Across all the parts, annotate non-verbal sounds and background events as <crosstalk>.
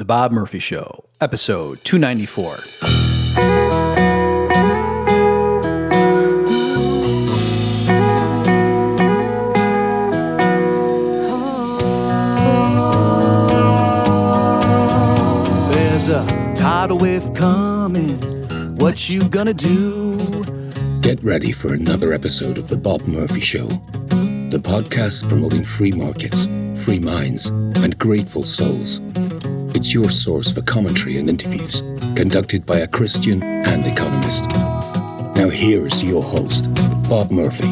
The Bob Murphy Show, episode 294. There's a tidal wave coming. What you gonna do? Get ready for another episode of The Bob Murphy Show, the podcast promoting free markets, free minds, and grateful souls. It's your source for commentary and interviews conducted by a Christian and economist. Now, here's your host, Bob Murphy.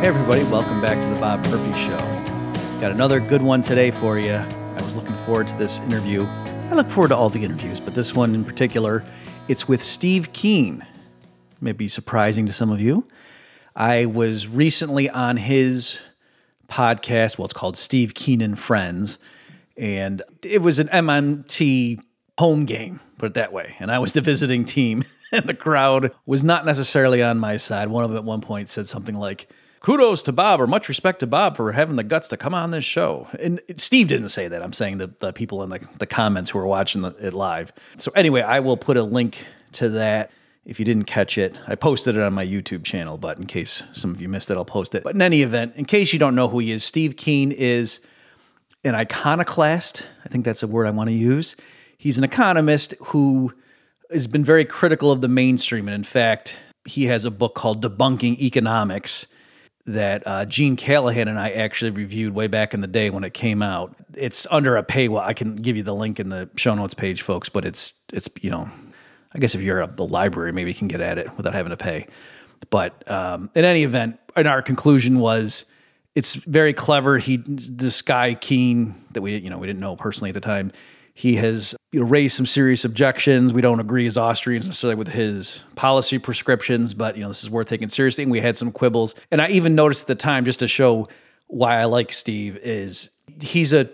Hey, everybody, welcome back to the Bob Murphy Show. Got another good one today for you. I was looking forward to this interview. I look forward to all the interviews, but this one in particular, it's with Steve Keen. May be surprising to some of you. I was recently on his podcast. Well, it's called Steve Keen and Friends, and it was an MMT home game, put it that way. And I was the visiting team, <laughs> and the crowd was not necessarily on my side. One of them at one point said something like, Kudos to Bob, or much respect to Bob for having the guts to come on this show. And Steve didn't say that. I'm saying the, the people in the, the comments who are watching the, it live. So, anyway, I will put a link to that if you didn't catch it, I posted it on my YouTube channel, but in case some of you missed it, I'll post it. But in any event, in case you don't know who he is, Steve Keen is an iconoclast. I think that's a word I want to use. He's an economist who has been very critical of the mainstream. And in fact, he has a book called Debunking Economics that uh, Gene Callahan and I actually reviewed way back in the day when it came out. It's under a paywall. I can give you the link in the show notes page, folks, but it's, it's you know, I guess if you're a the library, maybe you can get at it without having to pay. But um, in any event, and our conclusion was it's very clever. He, this guy Keen, that we you know we didn't know personally at the time, he has you know raised some serious objections. We don't agree as Austrians necessarily with his policy prescriptions, but you know this is worth taking seriously. And we had some quibbles, and I even noticed at the time just to show why I like Steve is he's a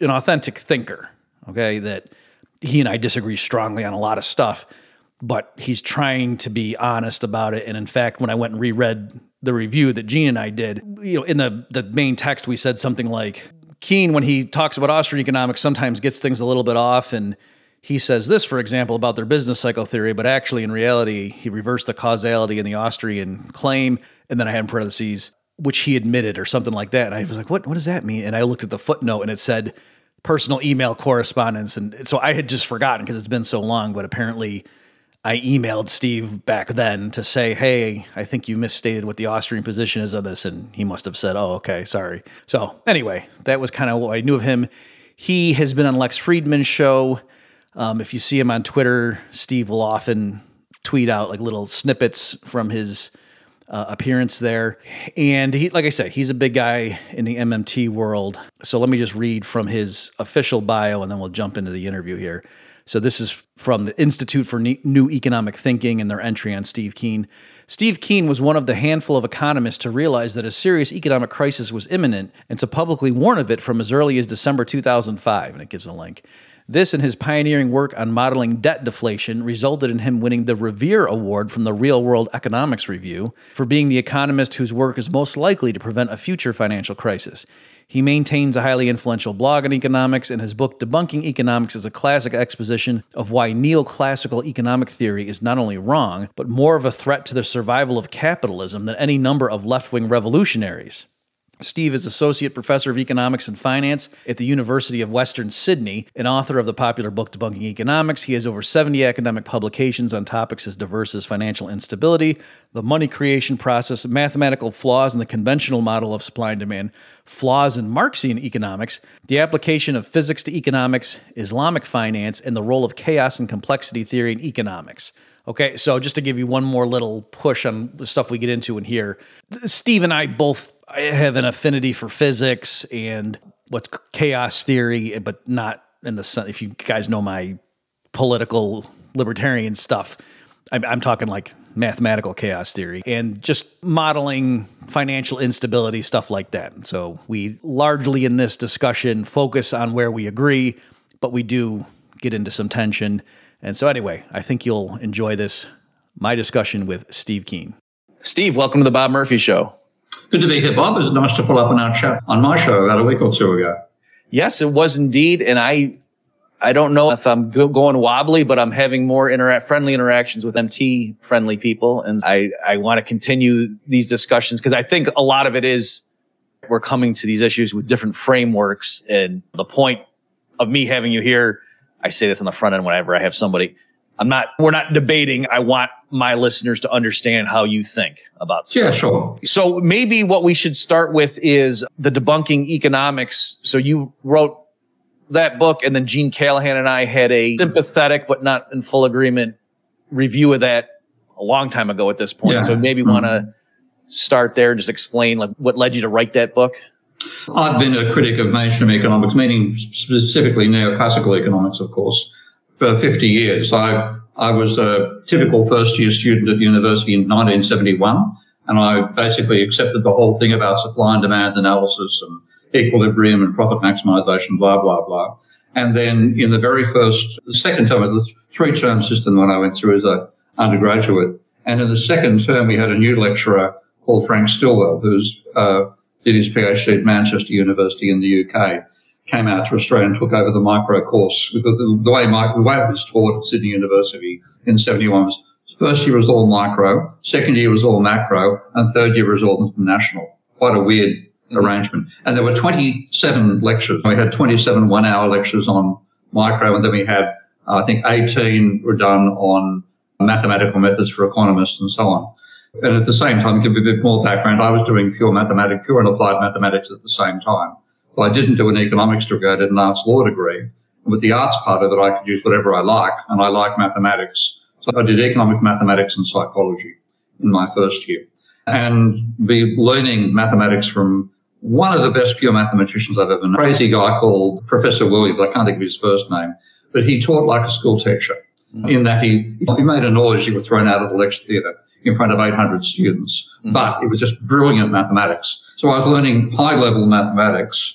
an authentic thinker. Okay, that he and I disagree strongly on a lot of stuff, but he's trying to be honest about it. And in fact, when I went and reread the review that Gene and I did, you know, in the the main text, we said something like Keen, when he talks about Austrian economics, sometimes gets things a little bit off and he says this, for example, about their business cycle theory, but actually in reality, he reversed the causality in the Austrian claim. And then I had in parentheses, which he admitted or something like that. And I was like, what, what does that mean? And I looked at the footnote and it said personal email correspondence. And so I had just forgotten because it's been so long, but apparently I emailed Steve back then to say, hey, I think you misstated what the Austrian position is on this. And he must have said, oh, okay, sorry. So anyway, that was kind of what I knew of him. He has been on Lex Fridman's show. Um, if you see him on Twitter, Steve will often tweet out like little snippets from his uh, appearance there. And he, like I said, he's a big guy in the MMT world. So let me just read from his official bio and then we'll jump into the interview here. So this is from the Institute for New Economic Thinking and their entry on Steve Keen. Steve Keen was one of the handful of economists to realize that a serious economic crisis was imminent and to publicly warn of it from as early as December 2005. And it gives a link. This and his pioneering work on modeling debt deflation resulted in him winning the Revere Award from the Real World Economics Review for being the economist whose work is most likely to prevent a future financial crisis. He maintains a highly influential blog on economics, and his book, Debunking Economics, is a classic exposition of why neoclassical economic theory is not only wrong, but more of a threat to the survival of capitalism than any number of left wing revolutionaries. Steve is Associate Professor of Economics and Finance at the University of Western Sydney and author of the popular book Debunking Economics. He has over 70 academic publications on topics as diverse as financial instability, the money creation process, mathematical flaws in the conventional model of supply and demand, flaws in Marxian economics, the application of physics to economics, Islamic finance, and the role of chaos and complexity theory in economics. Okay, so just to give you one more little push on the stuff we get into in here, Steve and I both have an affinity for physics and what's chaos theory, but not in the if you guys know my political libertarian stuff. I'm, I'm talking like mathematical chaos theory and just modeling financial instability, stuff like that. So we largely in this discussion focus on where we agree, but we do get into some tension. And so, anyway, I think you'll enjoy this my discussion with Steve Keen. Steve, welcome to the Bob Murphy Show. Good to be here, Bob. It was nice to follow up on our chat on my show about a week or two ago. Yes, it was indeed. And I I don't know if I'm go- going wobbly, but I'm having more intera- friendly interactions with MT friendly people. And I, I want to continue these discussions because I think a lot of it is we're coming to these issues with different frameworks. And the point of me having you here, I say this on the front end whenever I have somebody. I'm not, we're not debating. I want my listeners to understand how you think about stuff. Yeah, sure. So maybe what we should start with is the debunking economics. So you wrote that book, and then Gene Callahan and I had a sympathetic but not in full agreement review of that a long time ago at this point. Yeah. So maybe mm-hmm. want to start there and just explain like what led you to write that book. I've been a critic of mainstream economics, meaning specifically neoclassical economics, of course, for 50 years. I I was a typical first year student at university in 1971, and I basically accepted the whole thing about supply and demand analysis and equilibrium and profit maximization, blah, blah, blah. And then in the very first, the second term, the three term system that I went through as a undergraduate. And in the second term, we had a new lecturer called Frank Stilwell, who's uh, did his PhD at Manchester University in the UK, came out to Australia and took over the micro course. The, the, the way the way it was taught at Sydney University in 71 was first year was all micro, second year was all macro, and third year was all international. Quite a weird mm-hmm. arrangement. And there were 27 lectures. We had 27 one hour lectures on micro, and then we had, uh, I think, 18 were done on mathematical methods for economists and so on. And at the same time, give me a bit more background, I was doing pure mathematics, pure and applied mathematics at the same time. So I didn't do an economics degree, I did an arts law degree. With the arts part of it, I could use whatever I like, and I like mathematics. So I did economics, mathematics, and psychology in my first year. And be learning mathematics from one of the best pure mathematicians I've ever known. Crazy guy called Professor Williams, I can't think of his first name, but he taught like a school teacher mm-hmm. in that he, he made a noise, he was thrown out of the lecture theatre in front of 800 students. Mm-hmm. But it was just brilliant mathematics. So I was learning high level mathematics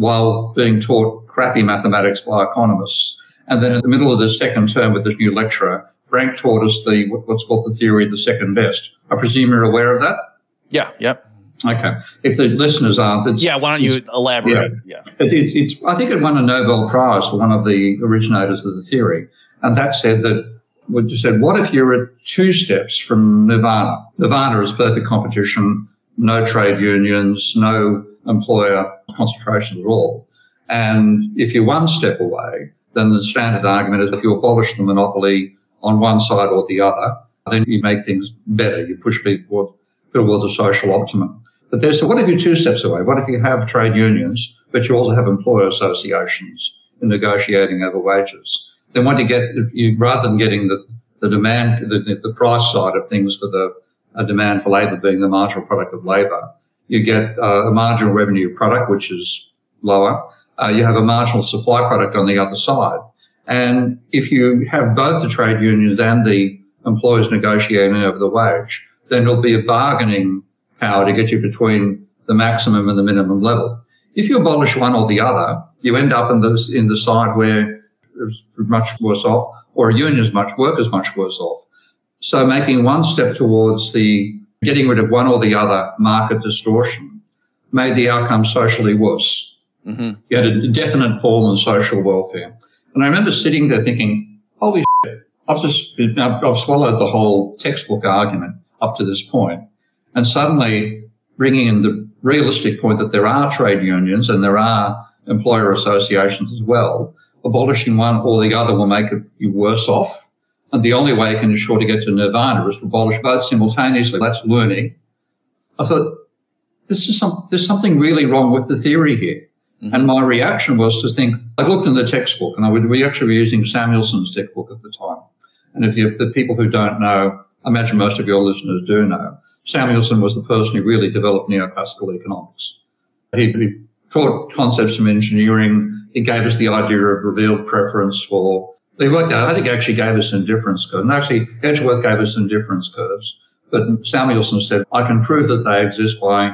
while being taught crappy mathematics by economists. And then in the middle of the second term with this new lecturer, Frank taught us the what's called the theory of the second best. I presume you're aware of that? Yeah, yep. Okay. If the listeners aren't, yeah. Why don't you elaborate? Yeah. yeah. It's, it's, it's, I think it won a Nobel Prize for one of the originators of the theory, and that said that what you said. What if you're at two steps from nirvana? Nirvana is perfect competition, no trade unions, no employer concentration at all. And if you're one step away, then the standard argument is if you abolish the monopoly on one side or the other, then you make things better. You push people towards a social optimum. But there's, so what if you're two steps away? What if you have trade unions, but you also have employer associations in negotiating over wages? Then what you get, you, rather than getting the, the demand, the, the price side of things for the demand for labour being the marginal product of labour, you get uh, a marginal revenue product, which is lower. Uh, you have a marginal supply product on the other side. And if you have both the trade unions and the employers negotiating over the wage, then there'll be a bargaining power to get you between the maximum and the minimum level. If you abolish one or the other, you end up in the, in the side where it's much worse off, or a union is much, workers much worse off. So making one step towards the getting rid of one or the other market distortion made the outcome socially worse. Mm-hmm. You had a definite fall in social welfare. And I remember sitting there thinking, holy shit, I've just, I've swallowed the whole textbook argument up to this point. And suddenly bringing in the realistic point that there are trade unions and there are employer associations as well, abolishing one or the other will make you worse off. And the only way you can ensure to get to nirvana is to abolish both simultaneously. That's learning. I thought, this is some, there's something really wrong with the theory here. Mm-hmm. And my reaction was to think, I looked in the textbook and I would, we actually were using Samuelson's textbook at the time. And if you, the people who don't know, I imagine most of your listeners do know. Samuelson was the person who really developed neoclassical economics. He, he taught concepts from engineering. He gave us the idea of revealed preference for. They worked out. I think actually gave us indifference curves. And actually, Edgeworth gave us indifference curves. But Samuelson said, I can prove that they exist by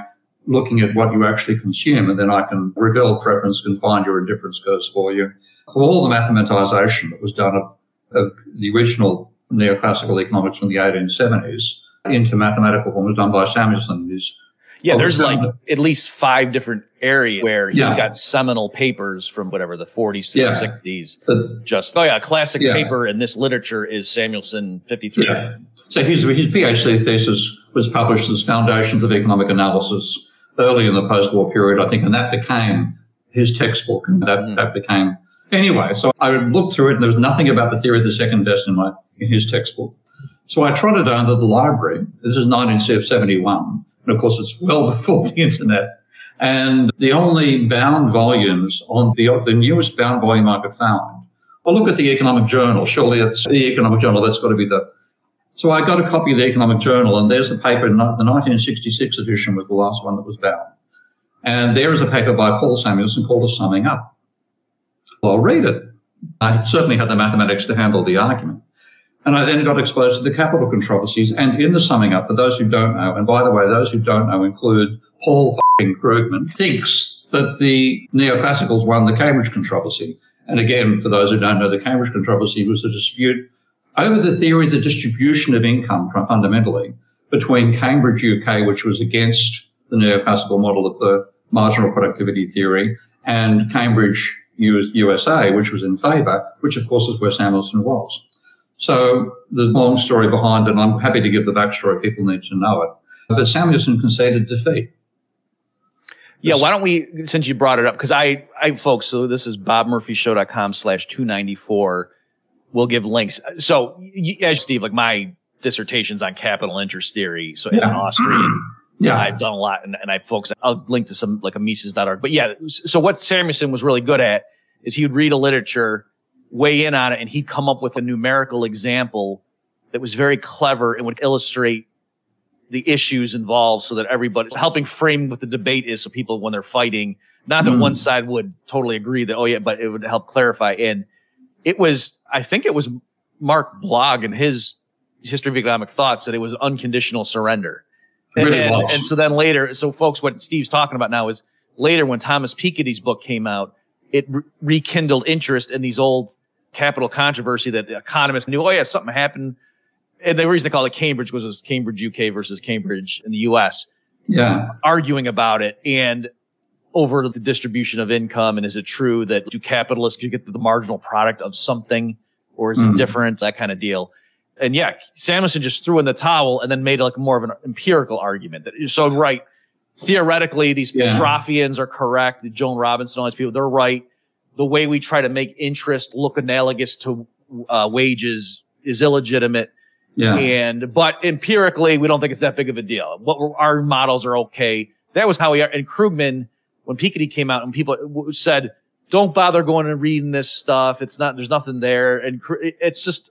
looking at what you actually consume, and then I can reveal preference and find your indifference curves for you. So all the mathematization that was done of, of the original neoclassical economics from the 1870s into mathematical form was done by Samuelson in his Yeah, there's like at least five different areas where he's yeah. got seminal papers from whatever the 40s to yeah. the 60s. But, just oh yeah, classic yeah. paper in this literature is Samuelson 53. Yeah. So his his PhD thesis was published as Foundations of Economic Analysis early in the post-war period, I think, and that became his textbook, and that, mm. that became anyway. So I looked through it, and there was nothing about the theory of the second best in my in his textbook. So I trotted down to the library. This is 1971, and of course, it's well <laughs> before the internet. And the only bound volumes on the the newest bound volume I could find. Well, look at the Economic Journal. Surely it's the Economic Journal. That's got to be the so I got a copy of the Economic Journal, and there's a paper, in the 1966 edition was the last one that was bound. And there is a paper by Paul Samuelson called A Summing Up. Well, I'll read it. I certainly had the mathematics to handle the argument. And I then got exposed to the capital controversies. And in the summing up, for those who don't know, and by the way, those who don't know include Paul Krugman, thinks that the neoclassicals won the Cambridge controversy. And again, for those who don't know, the Cambridge controversy was a dispute over the theory of the distribution of income fundamentally between Cambridge, UK, which was against the neoclassical model of the marginal productivity theory, and Cambridge, USA, which was in favour, which of course is where Samuelson was. So there's a long story behind it, and I'm happy to give the backstory. People need to know it. But Samuelson conceded defeat. Yeah, why don't we, since you brought it up, because I, I, folks, so this is bobmurphyshow.com slash 294 we'll give links. So, as Steve, like my dissertation's on capital interest theory. So, as an Austrian, <clears throat> yeah. I've done a lot, and, and I folks, I'll link to some like a Mises.org. But yeah, so what Samuelson was really good at is he would read a literature, weigh in on it, and he'd come up with a numerical example that was very clever and would illustrate the issues involved so that everybody helping frame what the debate is so people when they're fighting not that mm. one side would totally agree that oh yeah but it would help clarify and it was, I think it was Mark Blaug and his history of economic thoughts that it was unconditional surrender. And, really and, and, so then later, so folks, what Steve's talking about now is later when Thomas Piketty's book came out, it re- rekindled interest in these old capital controversy that economists knew, oh yeah, something happened. And the reason they called it Cambridge was, it was Cambridge UK versus Cambridge in the US. Yeah. Arguing about it. And over the distribution of income? And is it true that do capitalists get the marginal product of something or is mm. it hmm. different? That kind of deal. And yeah, Samuelson just threw in the towel and then made like more of an empirical argument that so right. Theoretically, these yeah. are correct. The Joan Robinson, all these people, they're right. The way we try to make interest look analogous to uh, wages is illegitimate. Yeah. And but empirically, we don't think it's that big of a deal. What our models are okay. That was how we are. And Krugman when Piketty came out and people said, don't bother going and reading this stuff. It's not, there's nothing there. And it's just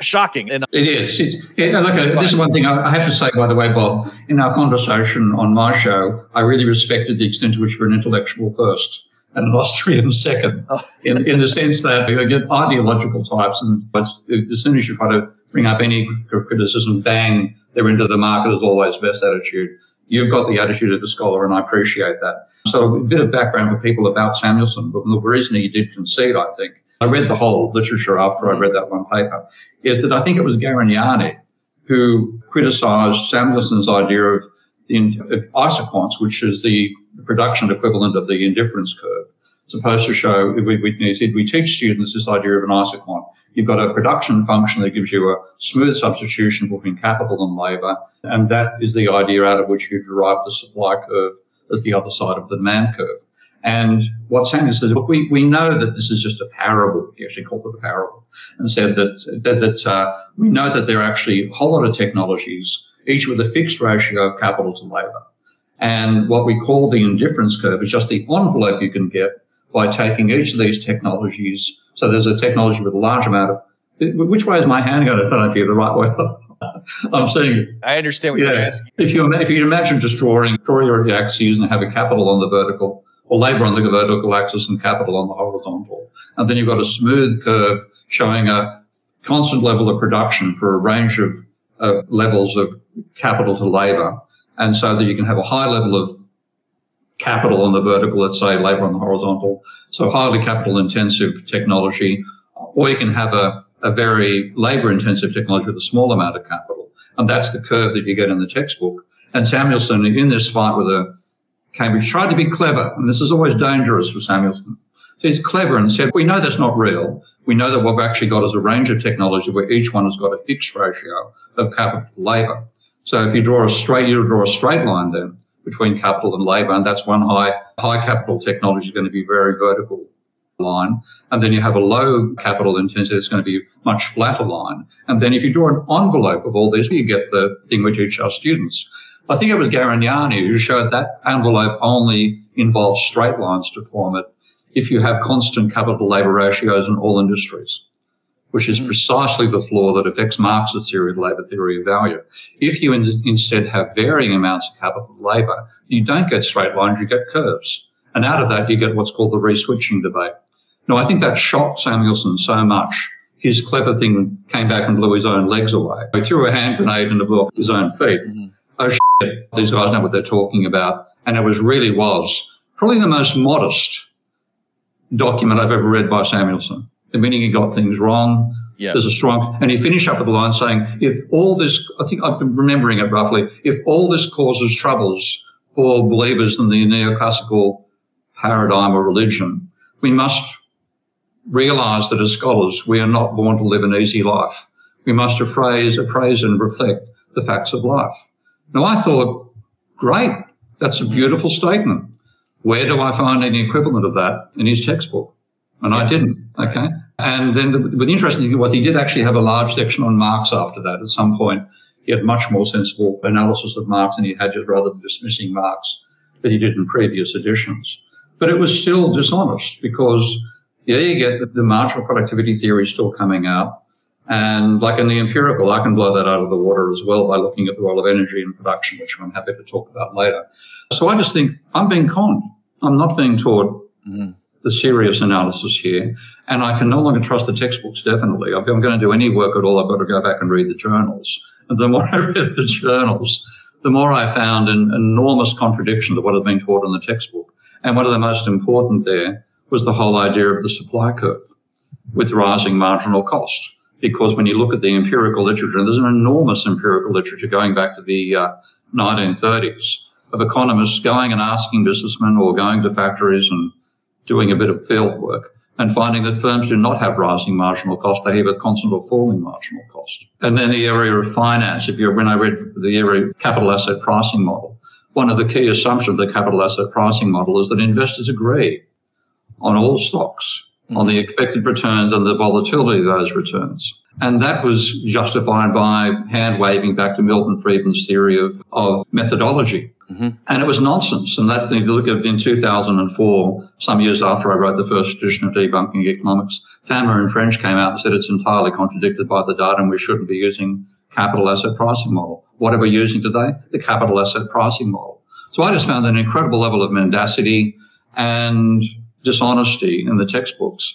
shocking. And it is. It's, it, look, uh, this is one thing I have to say, by the way, Bob. In our conversation on my show, I really respected the extent to which you're an intellectual first and an Austrian <laughs> second, oh. in, in the sense that you get ideological types, and but as soon as you try to bring up any criticism, bang, they're into the market as always best attitude. You've got the attitude of the scholar, and I appreciate that. So, a bit of background for people about Samuelson. But the reason he did concede, I think, I read the whole literature after I mm-hmm. read that one paper, is that I think it was Garegnani who criticized Samuelson's idea of, the, of isoquants, which is the production equivalent of the indifference curve supposed to show, we, we, we teach students this idea of an isoquant. You've got a production function that gives you a smooth substitution between capital and labor, and that is the idea out of which you derive the supply curve as the other side of the demand curve. And what Samuel says, look, we, we know that this is just a parable. He actually called it a parable and said that, that, that uh, we know that there are actually a whole lot of technologies, each with a fixed ratio of capital to labor. And what we call the indifference curve is just the envelope you can get by taking each of these technologies. So there's a technology with a large amount of. Which way is my hand going? I don't know if you're the right way. <laughs> I'm saying. I understand what yeah, you're asking. If you if you imagine just drawing draw your axes and have a capital on the vertical or labor on the vertical axis and capital on the horizontal, and then you've got a smooth curve showing a constant level of production for a range of, of levels of capital to labor, and so that you can have a high level of capital on the vertical, let's say labor on the horizontal. So highly capital intensive technology, or you can have a, a very labor intensive technology with a small amount of capital. And that's the curve that you get in the textbook. And Samuelson, in this fight with a Cambridge, tried to be clever. And this is always dangerous for Samuelson. So he's clever and said, we know that's not real. We know that what we've actually got is a range of technology where each one has got a fixed ratio of capital to labour. So if you draw a straight, you draw a straight line then between capital and labour, and that's one high, high capital technology is going to be very vertical line. And then you have a low capital intensity that's going to be much flatter line. And then if you draw an envelope of all this, you get the thing we teach our students. I think it was Garegnani who showed that envelope only involves straight lines to form it if you have constant capital labor ratios in all industries, which is mm-hmm. precisely the flaw that affects Marx's theory of labor theory of value. If you in- instead have varying amounts of capital labor, you don't get straight lines, you get curves. And out of that, you get what's called the reswitching debate. No, I think that shocked Samuelson so much. His clever thing came back and blew his own legs away. He threw a hand grenade and blew off his own feet. Mm-hmm. Oh shit, these guys know what they're talking about. And it was really was probably the most modest document I've ever read by Samuelson. The meaning he got things wrong. There's a strong, and he finished up with the line saying, if all this, I think I've been remembering it roughly, if all this causes troubles for believers in the neoclassical paradigm or religion, we must realize that as scholars, we are not born to live an easy life. We must appraise, appraise and reflect the facts of life. Now, I thought, great, that's a beautiful statement. Where do I find any equivalent of that in his textbook? And I didn't. Okay. And then the, the interesting thing was he did actually have a large section on Marx after that. At some point, he had much more sensible analysis of Marx than he had just rather than dismissing Marx that he did in previous editions. But it was still dishonest because yeah, you get the, the marginal productivity theory still coming out. And like in the empirical, I can blow that out of the water as well by looking at the role of energy in production, which I'm happy to talk about later. So I just think I'm being conned. I'm not being taught mm-hmm. the serious analysis here. And I can no longer trust the textbooks, definitely. If I'm going to do any work at all, I've got to go back and read the journals. And the more <laughs> I read the journals, the more I found an enormous contradiction to what had been taught in the textbook. And one of the most important there was the whole idea of the supply curve with rising marginal cost. Because when you look at the empirical literature, there's an enormous empirical literature going back to the uh, 1930s of economists going and asking businessmen or going to factories and doing a bit of field work and finding that firms do not have rising marginal cost, they have a constant or falling marginal cost. And then the area of finance, if you're, when I read the area of capital asset pricing model, one of the key assumptions of the capital asset pricing model is that investors agree on all stocks, mm-hmm. on the expected returns and the volatility of those returns. And that was justified by hand waving back to Milton Friedman's theory of, of methodology. Mm-hmm. And it was nonsense. And that, if you look at in 2004, some years after I wrote the first edition of Debunking Economics, Fama and French came out and said it's entirely contradicted by the data and we shouldn't be using capital asset pricing model. What are we using today? The capital asset pricing model. So I just found an incredible level of mendacity and dishonesty in the textbooks.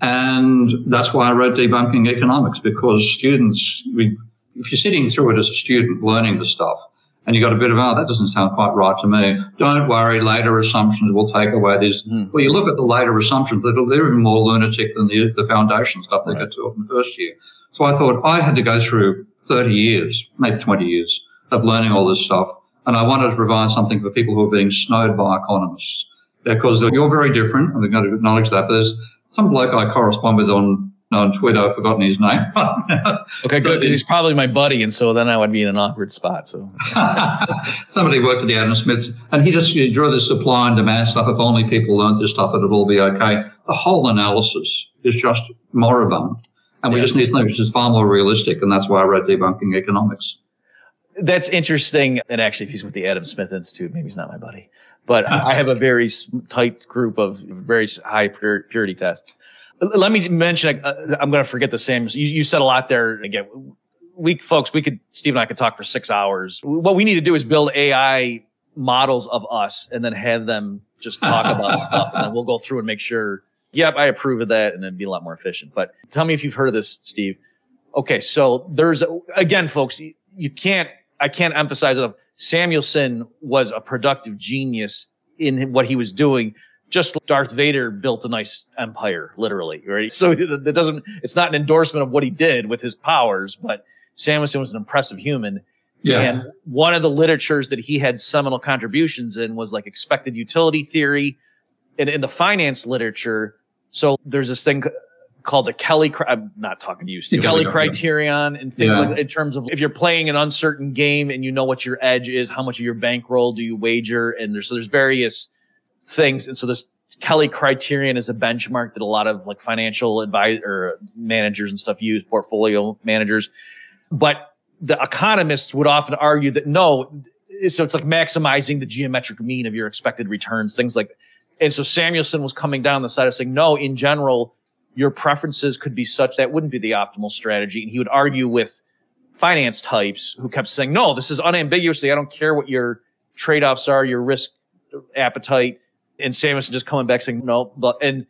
And that's why I wrote Debunking Economics, because students, we, if you're sitting through it as a student learning the stuff, and you got a bit of, oh, that doesn't sound quite right to me. Don't worry, later assumptions will take away this. Mm. Well, you look at the later assumptions, they're, they're even more lunatic than the, the foundation stuff they right. get to in the first year. So I thought I had to go through 30 years, maybe 20 years of learning all this stuff. And I wanted to provide something for people who are being snowed by economists because you're very different. I'm going to acknowledge that. But there's some bloke I correspond with on on Twitter. I've forgotten his name <laughs> Okay, good. because He's probably my buddy, and so then I would be in an awkward spot. So <laughs> somebody worked at the Adam Smiths, and he just drew this supply and demand stuff. If only people learned this stuff, it'd all be okay. The whole analysis is just moribund, and we yeah. just need something which is far more realistic, and that's why I wrote Debunking Economics. That's interesting. And actually, if he's with the Adam Smith Institute, maybe he's not my buddy but <laughs> I have a very tight group of very high purity tests. Let me mention, uh, I'm going to forget the same. You, you said a lot there. Again, we folks, we could, Steve and I could talk for six hours. What we need to do is build AI models of us and then have them just talk about <laughs> stuff. And then we'll go through and make sure, yep, I approve of that. And then be a lot more efficient. But tell me if you've heard of this, Steve. Okay. So there's, again, folks, you, you can't, I can't emphasize enough. Samuelson was a productive genius in what he was doing. Just like Darth Vader built a nice empire, literally, right? <laughs> So it doesn't, it's not an endorsement of what he did with his powers, but Samuelson was an impressive human. Yeah. And one of the literatures that he had seminal contributions in was like expected utility theory. And in the finance literature, so there's this thing called the Kelly. I'm not talking to you, Steve. Kelly criterion and things Yeah. like in terms of if you're playing an uncertain game and you know what your edge is, how much of your bankroll do you wager, and there's so there's various things, and so this Kelly criterion is a benchmark that a lot of like financial advisor managers and stuff use, portfolio managers, but the economists would often argue that no, so it's like maximizing the geometric mean of your expected returns, things like. And so Samuelson was coming down the side of saying, no, in general, your preferences could be such that wouldn't be the optimal strategy. And he would argue with finance types who kept saying, no, this is unambiguously, I don't care what your trade offs are, your risk appetite. And Samuelson just coming back saying, no. But, and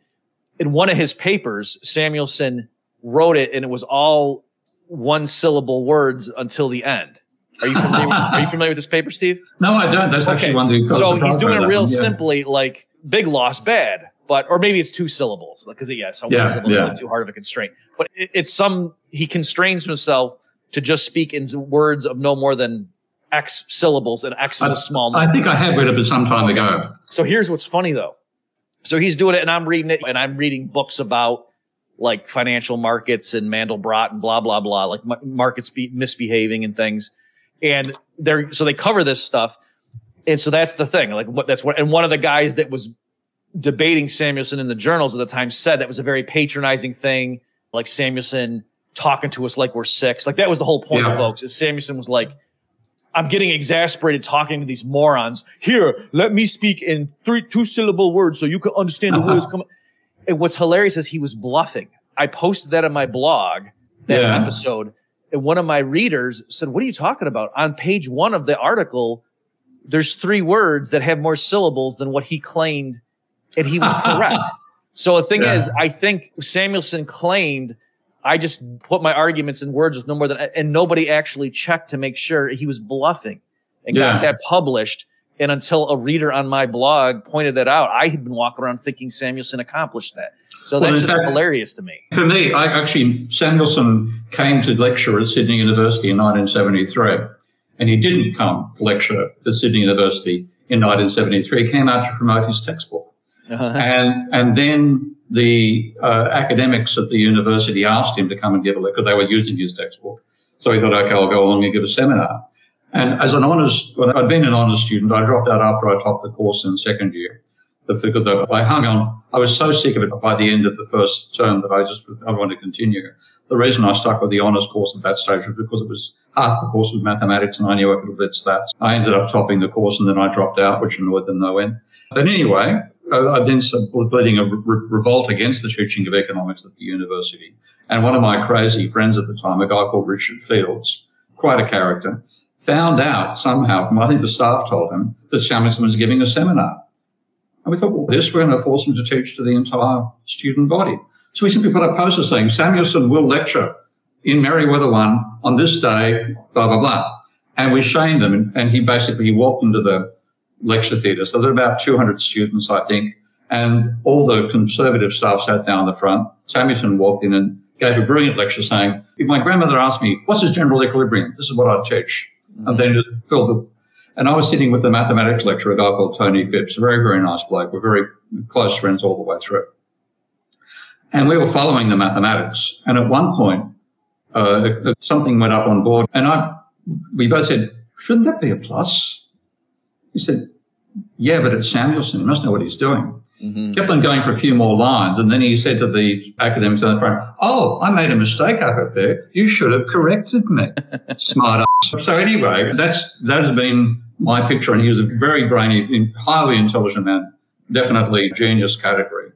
in one of his papers, Samuelson wrote it and it was all one syllable words until the end. Are you familiar, with, are you <laughs> familiar with this paper, Steve? No, I don't. That's actually Okay. one that So he's doing it real one, yeah. simply, like big loss, bad, but or maybe it's two syllables, because yeah, so Yeah, one syllable yeah. too hard of a constraint. But it, it's some he constrains himself to just speak in words of no more than X syllables, and X is a small number. I think I have read it, but some time ago. So here's what's funny though. So he's doing it, and I'm reading it, and I'm reading books about like financial markets and Mandelbrot and blah blah blah, like ma- markets be misbehaving and things. And they're so they cover this stuff, and so that's the thing. Like what that's what, and one of the guys that was debating Samuelson in the journals at the time said that was a very patronizing thing. Like Samuelson talking to us like we're six. Like that was the whole point, Yeah. folks. Is Samuelson was like, I'm getting exasperated talking to these morons. Here, let me speak in three two syllable words so you can understand the words uh-huh. coming. And what's hilarious is he was bluffing. I posted that on my blog, that Yeah. episode, and one of my readers said, What are you talking about? On page one of the article, there's three words that have more syllables than what he claimed, and he was correct. <laughs> So the thing Yeah. is, I think Samuelson claimed I just put my arguments in words with no more than, and nobody actually checked to make sure he was bluffing and Yeah. got that published. And until a reader on my blog pointed that out, I had been walking around thinking Samuelson accomplished that. So Well, that's just fact- hilarious to me. For me, I actually Samuelson came to lecture at Sydney University in 1973, and he didn't come to lecture at Sydney University in 1973. He came out to promote his textbook. And and then the uh, academics at the university asked him to come and give a lecture. They were using his textbook, so he thought, okay, I'll go along and give a seminar. And as an honors, when I'd been an honors student, I dropped out after I topped the course in second year. That I hung on, I was so sick of it by the end of the first term that I just I wanted to continue. The reason I stuck with the honors course at that stage was because it was half the course was mathematics and I knew I could have stats. I ended up topping the course and then I dropped out, which annoyed them no end. But anyway, Uh, I I then started leading a re- revolt against the teaching of economics at the university. And one of my crazy friends at the time, a guy called Richard Fields, quite a character, found out somehow from I think the staff told him that Samuelson was giving a seminar. And we thought, well, this we're going to force him to teach to the entire student body. So we simply put up posters saying Samuelson will lecture in Merewether One on this day, blah blah blah. And we shamed him, and he basically walked into the lecture theatre. So there were about 200 students, I think, and all the conservative staff sat down in the front. Samuelson walked in and gave a brilliant lecture saying, if my grandmother asked me, what's his general equilibrium? This is what I'd teach. And then just filled the, and I was sitting with the mathematics lecturer, a guy called Tony Phipps, a very, very nice bloke. We're very close friends all the way through. And we were following the mathematics. And at one point, uh, something went up on board and I, we both said, shouldn't that be a plus? He said, yeah, but it's Samuelson. He must know what he's doing. Mhm. Kept on going for a few more lines. And then he said to the academics on the front, oh, I made a mistake up there. You should have corrected me. <laughs> Smart ass. So anyway, that's, that has been my picture. And he was a very brainy, highly intelligent man, definitely genius category.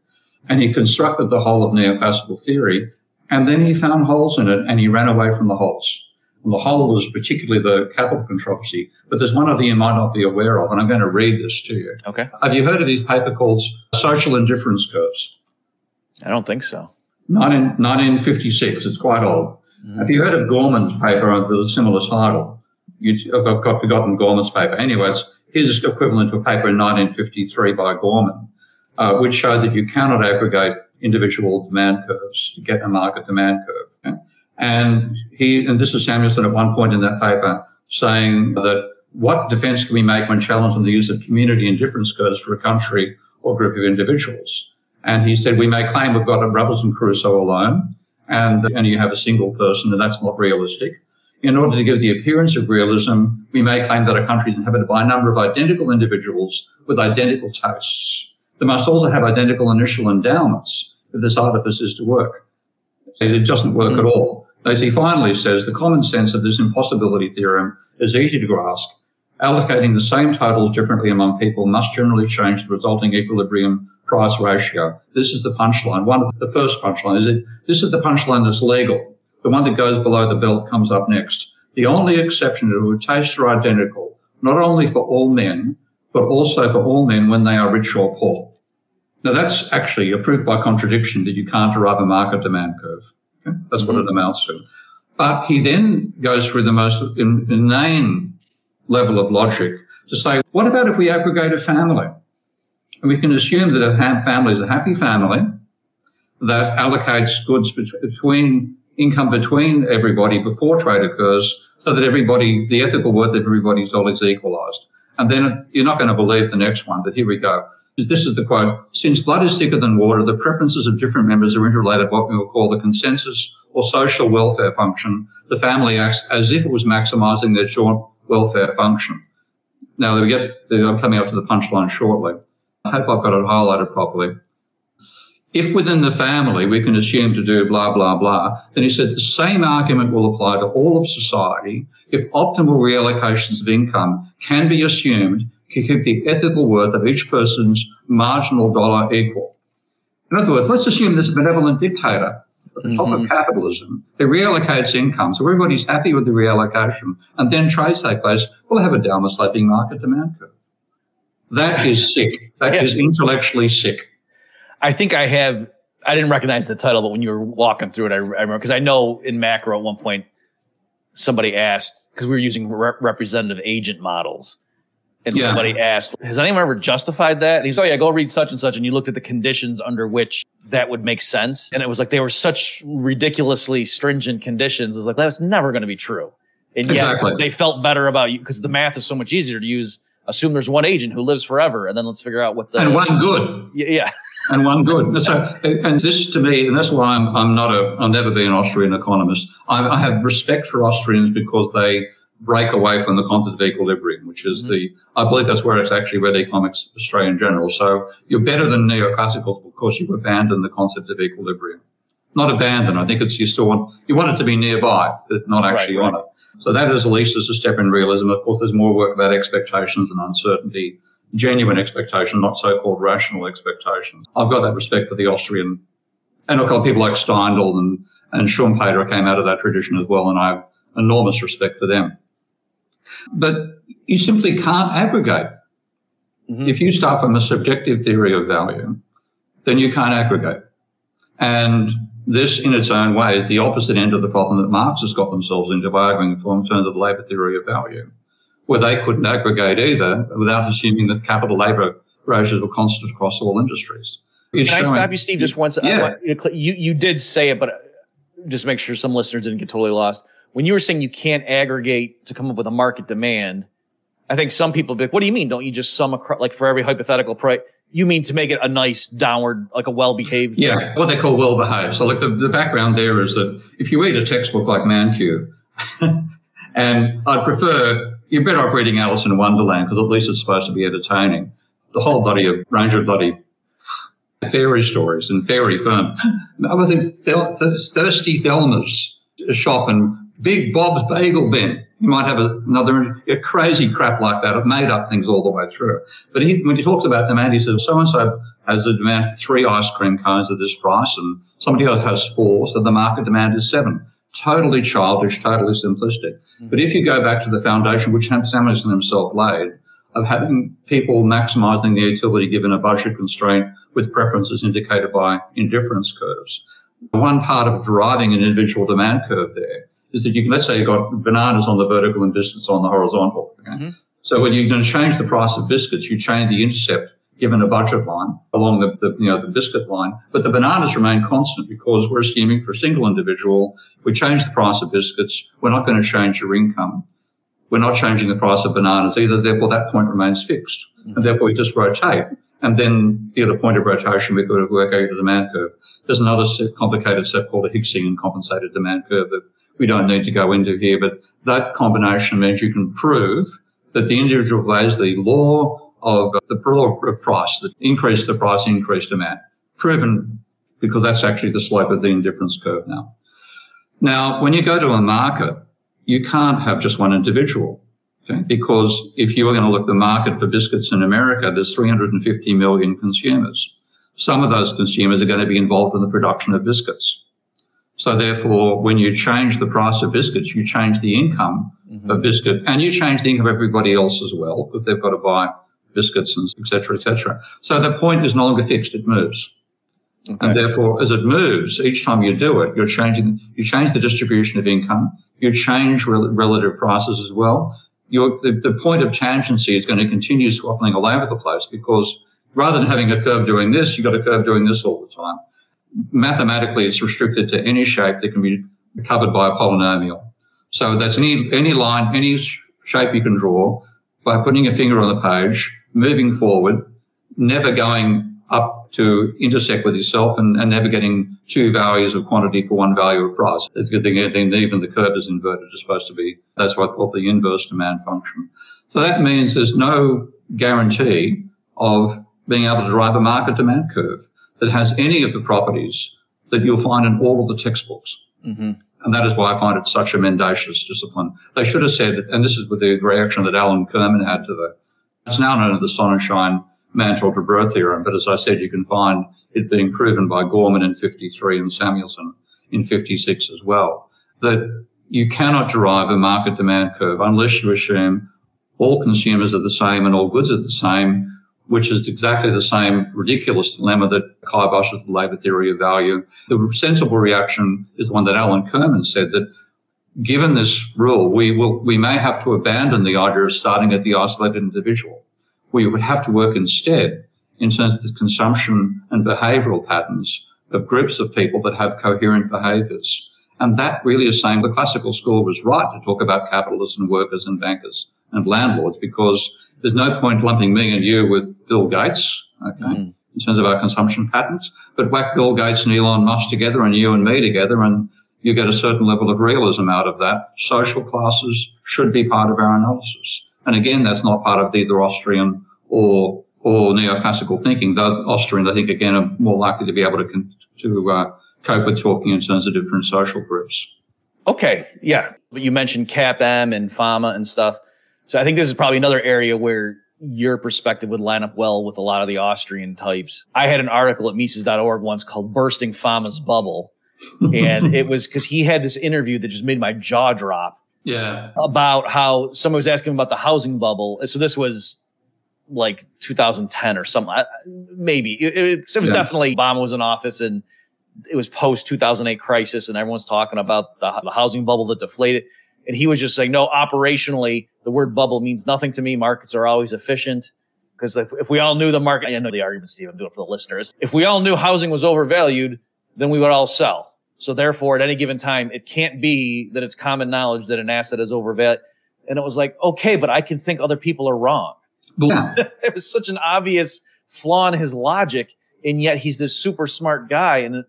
And he constructed the whole of neoclassical theory. And then he found holes in it and he ran away from the holes. And the hole was particularly the capital controversy. But there's one other you might not be aware of, and I'm going to read this to you. Okay. Have you heard of this paper called Social Indifference Curves? I don't think so. 19, 1956. It's quite old. Have you heard of Gorman's paper with a similar title? You, I've got forgotten Gorman's paper. Anyways, his equivalent to a paper in 1953 by Gorman, uh, which showed that you cannot aggregate individual demand curves to get a market demand curve. And he, and this is Samuelson at one point in that paper, saying that what defense can we make when challenged on the use of community indifference curves for a country or group of individuals? And he said, we may claim we've got a Robinson Crusoe alone and, and you have a single person and that's not realistic. In order to give the appearance of realism, we may claim that a country is inhabited by a number of identical individuals with identical tastes. They must also have identical initial endowments if this artifice is to work. It doesn't work at mm. all. As he finally says, the common sense of this impossibility theorem is easy to grasp allocating the same totals differently among people must generally change the resulting equilibrium price ratio. This is the punchline. One of the first punchline is it, this is the punchline that's legal. The one that goes below the belt comes up next. The only exception to it, tastes are identical, not only for all men, but also for all men when they are rich or poor. Now that's actually a proof by contradiction that you can't derive a market demand curve. Okay? That's what it amounts to. But he then goes through the most inane level of logic to say, what about if we aggregate a family? And we can assume that a family is a happy family that allocates goods between income between everybody before trade occurs so that everybody, the ethical worth of everybody's all is equalized. And then you're not going to believe the next one, but here we go. This is the quote. Since blood is thicker than water, the preferences of different members are interrelated, what we will call the consensus or social welfare function. The family acts as if it was maximizing their joint welfare function. Now, we get, I'm coming up to the punchline shortly. I hope I've got it highlighted properly. If within the family we can assume to do blah, blah, blah, then he said the same argument will apply to all of society if optimal reallocations of income can be assumed to keep the ethical worth of each person's marginal dollar equal. In other words, let's assume this benevolent dictator at the top mm-hmm. of capitalism, it reallocates income. So everybody's happy with the reallocation. And then trades take place. We'll have a downward sloping market demand curve. That <laughs> is sick. That yeah. is intellectually sick. I think I have, I didn't recognize the title, but when you were walking through it, I, I remember, because I know in macro at one point, somebody asked, because we were using re- representative agent models and yeah. somebody asked, "Has anyone ever justified that?" And he's, "Oh yeah, go read such and such." And you looked at the conditions under which that would make sense, and it was like they were such ridiculously stringent conditions. It was like that's never going to be true, and yet exactly. they felt better about you because the math is so much easier to use. Assume there's one agent who lives forever, and then let's figure out what the and one good, yeah. <laughs> and one good. So, and this to me, and that's why I'm, I'm not a, I'll never be an Austrian economist. I, I have respect for Austrians because they break away from the concept of equilibrium, which is mm-hmm. the, I believe that's where it's actually read economics Australia in general. So you're better than neoclassicals because you abandon the concept of equilibrium. Not abandon. I think it's you still want, you want it to be nearby, but not actually right, right. on it. So that is at least as a step in realism. Of course, there's more work about expectations and uncertainty, genuine expectation, not so-called rational expectations. I've got that respect for the Austrian, and got people like Steindl and, and Schumpeter came out of that tradition as well, and I have enormous respect for them. But you simply can't aggregate. Mm-hmm. If you start from a subjective theory of value, then you can't aggregate. And this, in its own way, is the opposite end of the problem that Marx has got themselves into by arguing for in terms of the labour theory of value, where they couldn't aggregate either without assuming that capital labour ratios were constant across all industries. It's Can I stop you, Steve, just once? Yeah. You, you did say it, but just make sure some listeners didn't get totally lost when you were saying you can't aggregate to come up with a market demand, I think some people be like, what do you mean? Don't you just sum across, like for every hypothetical price? You mean to make it a nice downward, like a well behaved? Yeah, what they call well behaved. So, like the, the background there is that if you read a textbook like Mankiw, <laughs> and I'd prefer, you're better off reading Alice in Wonderland because at least it's supposed to be entertaining. The whole bloody range of bloody fairy stories and fairy firm. <gasps> I was think Thirsty Thelma's shop and Big Bob's Bagel Bin. You might have another a crazy crap like that. I've made up things all the way through. But he, when he talks about demand, he says so and so has a demand for three ice cream cones at this price, and somebody else has four, so the market demand is seven. Totally childish, totally simplistic. Mm-hmm. But if you go back to the foundation which Samuelson himself laid, of having people maximizing the utility given a budget constraint with preferences indicated by indifference curves. One part of driving an individual demand curve there is that you can, let's say you've got bananas on the vertical and biscuits on the horizontal. Okay? Mm-hmm. So when you're going to change the price of biscuits, you change the intercept given a budget line along the, the, you know the biscuit line, but the bananas remain constant because we're assuming for a single individual, if we change the price of biscuits, we're not going to change your income. we're not changing the price of bananas either. Therefore, that point remains fixed. Mm-hmm. And therefore, we just rotate. And then the other point of rotation, we've got to work out the demand curve. There's another complicated step called a Hicksian compensated demand curve that we don't need to go into here. But that combination means you can prove that the individual values the law of the law of price, that increase the price, increase demand. Proven because that's actually the slope of the indifference curve now. Now, when you go to a market, you can't have just one individual. Okay? Because if you were going to look at the market for biscuits in America, there's 350 million consumers. Some of those consumers are going to be involved in the production of biscuits. So therefore, when you change the price of biscuits, you change the income mm-hmm. of biscuit and you change the income of everybody else as well, because they've got to buy biscuits and et cetera, et cetera. So the point is no longer fixed, it moves. Okay. And therefore, as it moves, each time you do it, you're changing, you change the distribution of income, you change rel- relative prices as well. Your, the, the point of tangency is going to continue swapping all over the place because rather than having a curve doing this, you've got a curve doing this all the time. Mathematically, it's restricted to any shape that can be covered by a polynomial. So that's any, any line, any shape you can draw by putting a finger on the page, moving forward, never going up to intersect with yourself and, and never getting two values of quantity for one value of price. It's good thing even the curve is inverted. It's supposed to be, that's what I call the inverse demand function. So that means there's no guarantee of being able to drive a market demand curve that has any of the properties that you'll find in all of the textbooks. Mm-hmm. And that is why I find it such a mendacious discipline. They should have said, and this is with the reaction that Alan Kirman had to the, it's now known as the Sonnenschein Mantel-Debreu theorem. But as I said, you can find it being proven by Gorman in 53 and Samuelson in 56 as well, that you cannot derive a market demand curve unless you assume all consumers are the same and all goods are the same, which is exactly the same ridiculous dilemma that Kai Bosch the labor theory of value. The sensible reaction is the one that Alan Kirman said that given this rule, we will, we may have to abandon the idea of starting at the isolated individual we would have to work instead in terms of the consumption and behavioral patterns of groups of people that have coherent behaviors. And that really is saying the classical school was right to talk about capitalists and workers and bankers and landlords because there's no point lumping me and you with Bill Gates, okay, mm. in terms of our consumption patterns. But whack Bill Gates and Elon Musk together and you and me together and you get a certain level of realism out of that. Social classes should be part of our analysis. And again, that's not part of either Austrian or or neoclassical thinking. The Austrians, I think, again, are more likely to be able to to uh, cope with talking in terms of different social groups. Okay, yeah, but you mentioned CAPM and FAMA and stuff. So I think this is probably another area where your perspective would line up well with a lot of the Austrian types. I had an article at Mises.org once called "Bursting FAMA's Bubble," and <laughs> it was because he had this interview that just made my jaw drop yeah. About how someone was asking about the housing bubble. So this was like 2010 or something. Maybe it, it, it was yeah. definitely Obama was in office and it was post 2008 crisis and everyone's talking about the, the housing bubble that deflated. And he was just saying, no, operationally, the word bubble means nothing to me. Markets are always efficient. Because if, if we all knew the market, I know the argument, Steve, I'm doing it for the listeners. If we all knew housing was overvalued, then we would all sell. So therefore, at any given time, it can't be that it's common knowledge that an asset is overvalued. And it was like, okay, but I can think other people are wrong. <laughs> it was such an obvious flaw in his logic, and yet he's this super smart guy. And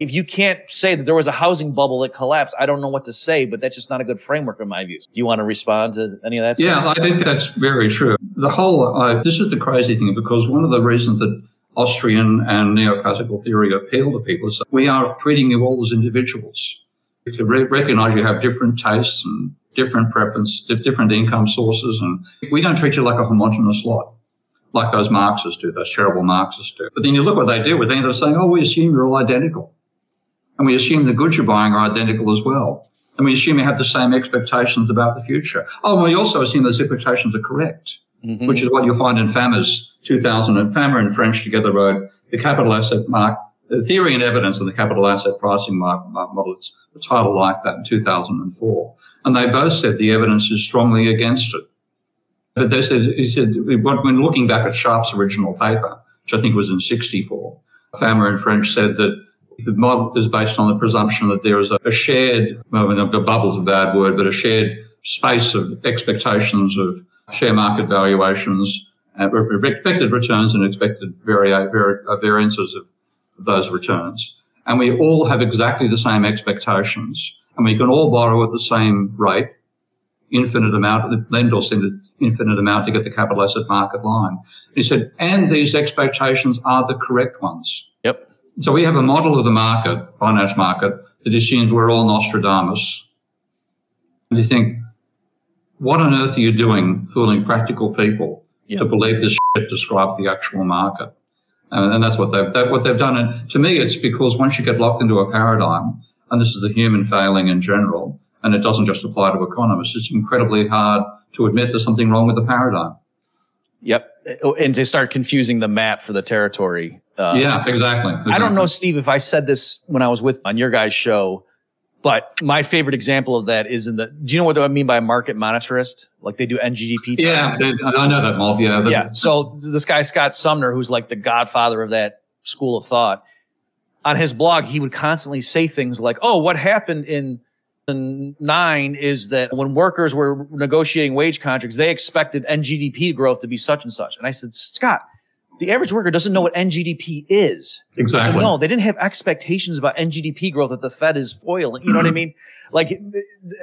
if you can't say that there was a housing bubble that collapsed, I don't know what to say, but that's just not a good framework in my views. Do you want to respond to any of that? Yeah, stuff? I think that's very true. The whole, uh, this is the crazy thing because one of the reasons that Austrian and neoclassical theory appeal to people. So we are treating you all as individuals. To re- recognize you have different tastes and different preferences, different income sources, and we don't treat you like a homogenous lot, like those Marxists do, those terrible Marxists do. But then you look what they do, with they end up saying, oh, we assume you're all identical. And we assume the goods you're buying are identical as well. And we assume you have the same expectations about the future. Oh, and we also assume those expectations are correct mm-hmm. which is what you'll find in Fama's 2000 and Fama and French together wrote the capital asset mark, the theory and evidence of the capital asset pricing mark, mark model. It's a title like that in 2004. And they both said the evidence is strongly against it. But they said, he said, when looking back at Sharpe's original paper, which I think was in 64, Fama and French said that the model is based on the presumption that there is a, a shared, well, the bubble's a bad word, but a shared space of expectations of share market valuations, uh, expected returns and expected vari- vari- uh, variances of those returns. And we all have exactly the same expectations. And we can all borrow at the same rate, infinite amount, lend or send an infinite amount to get the capital asset market line. He said, and these expectations are the correct ones. So we have a model of the market, finance market, that assumes we're all Nostradamus. And you think, what on earth are you doing fooling practical people to believe this shit describes the actual market? And, and that's what they've that, what they've done. And to me, it's because once you get locked into a paradigm, and this is the human failing in general, and it doesn't just apply to economists, it's incredibly hard to admit there's something wrong with the paradigm. Yep. And to start confusing the map for the territory. Uh, yeah, exactly, I don't know, Steve, if I said this when I was with on your guys' show, but my favorite example of that is in the. Do you know what I mean by market monetarist? Like they do NGDP. Yeah, they- I know that mob. Yeah, yeah. So this guy Scott Sumner, who's like the godfather of that school of thought, on his blog he would constantly say things like, "Oh, what happened in nine is that when workers were negotiating wage contracts, they expected NGDP growth to be such and such." And I said, Scott. The average worker doesn't know what NGDP is. exactly. No, they didn't have expectations about NGDP growth that the Fed is foiling. You know what I mm-hmm. mean? Like, it,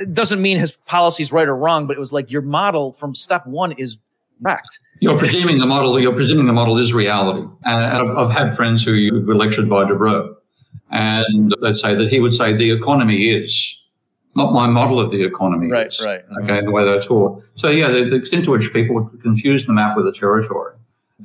it doesn't mean his policy is right or wrong, but it was like your model from step one is wrecked. You're presuming the model. You're presuming the model is reality. And I've, had friends who were lectured by Debreu, and they'd say that he would say the economy is not my model of the economy. Right, is. right. Okay, the way they're taught. So yeah, the, the extent to which people confuse the map with the territory,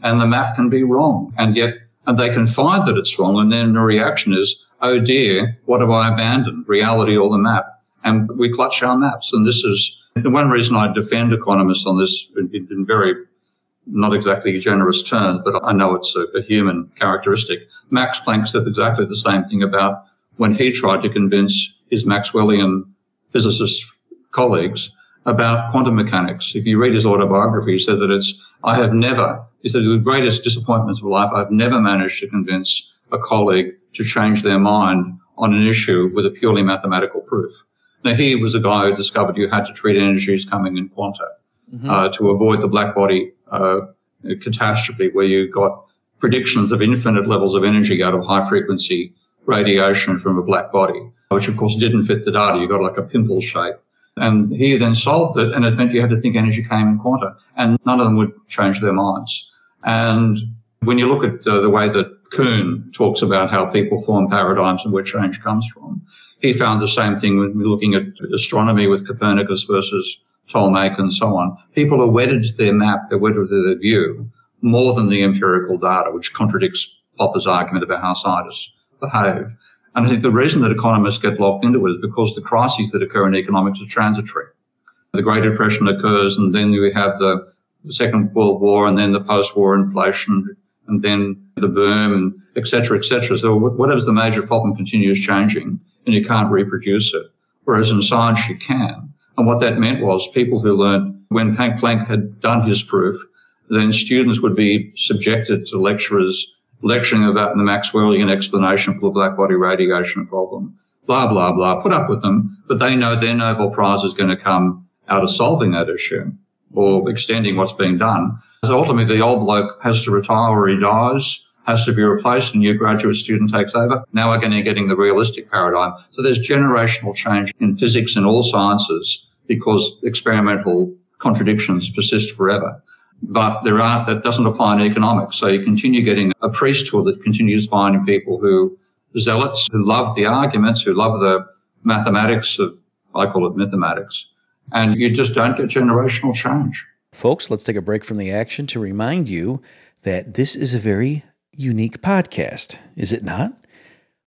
and the map can be wrong, and yet and they can find that it's wrong, and then the reaction is, oh dear, what have I abandoned, reality or the map? And we clutch our maps, and this is the one reason I defend economists on this in, in very not exactly generous terms, but I know it's a, a human characteristic. Max Planck said exactly the same thing about when he tried to convince his Maxwellian physicist colleagues about quantum mechanics. If you read his autobiography, he said that it's, I have never, he said, the greatest disappointments of life, I've never managed to convince a colleague to change their mind on an issue with a purely mathematical proof. Now, he was the guy who discovered you had to treat energies coming in quanta uh, to avoid the black body uh, catastrophe where you got predictions of infinite levels of energy out of high frequency radiation from a black body, which of course didn't fit the data. You got like a pimple shape. And he then solved it, and it meant you had to think energy came in quanta, and none of them would change their minds. And when you look at uh, the way that Kuhn talks about how people form paradigms and where change comes from, he found the same thing when looking at astronomy with Copernicus versus Ptolemaic and so on. People are wedded to their map, they're wedded to their view more than the empirical data, which contradicts Popper's argument about how scientists behave. And I think the reason that economists get locked into it is because the crises that occur in economics are transitory. The Great Depression occurs, and then we have the, Second World War, and then the post-war inflation, and then the boom, and et cetera, et cetera. So whatever's the major problem continues changing, and you can't reproduce it. Whereas in science, you can. And what that meant was people who learned when Planck had done his proof, then students would be subjected to lecturers lecturing about the Maxwellian explanation for the black body radiation problem, blah, blah, blah, put up with them, but they know their Nobel Prize is going to come out of solving that issue or extending what's being done. So ultimately, the old bloke has to retire or he dies, has to be replaced, a new graduate student takes over. Now we're going to getting the realistic paradigm. So there's generational change in physics and all sciences because experimental contradictions persist forever but there are that doesn't apply in economics. So you continue getting a priesthood that continues finding people who zealots who love the arguments, who love the mathematics of I call it mathematics, and you just don't get generational change. Folks, let's take a break from the action to remind you that this is a very unique podcast, is it not?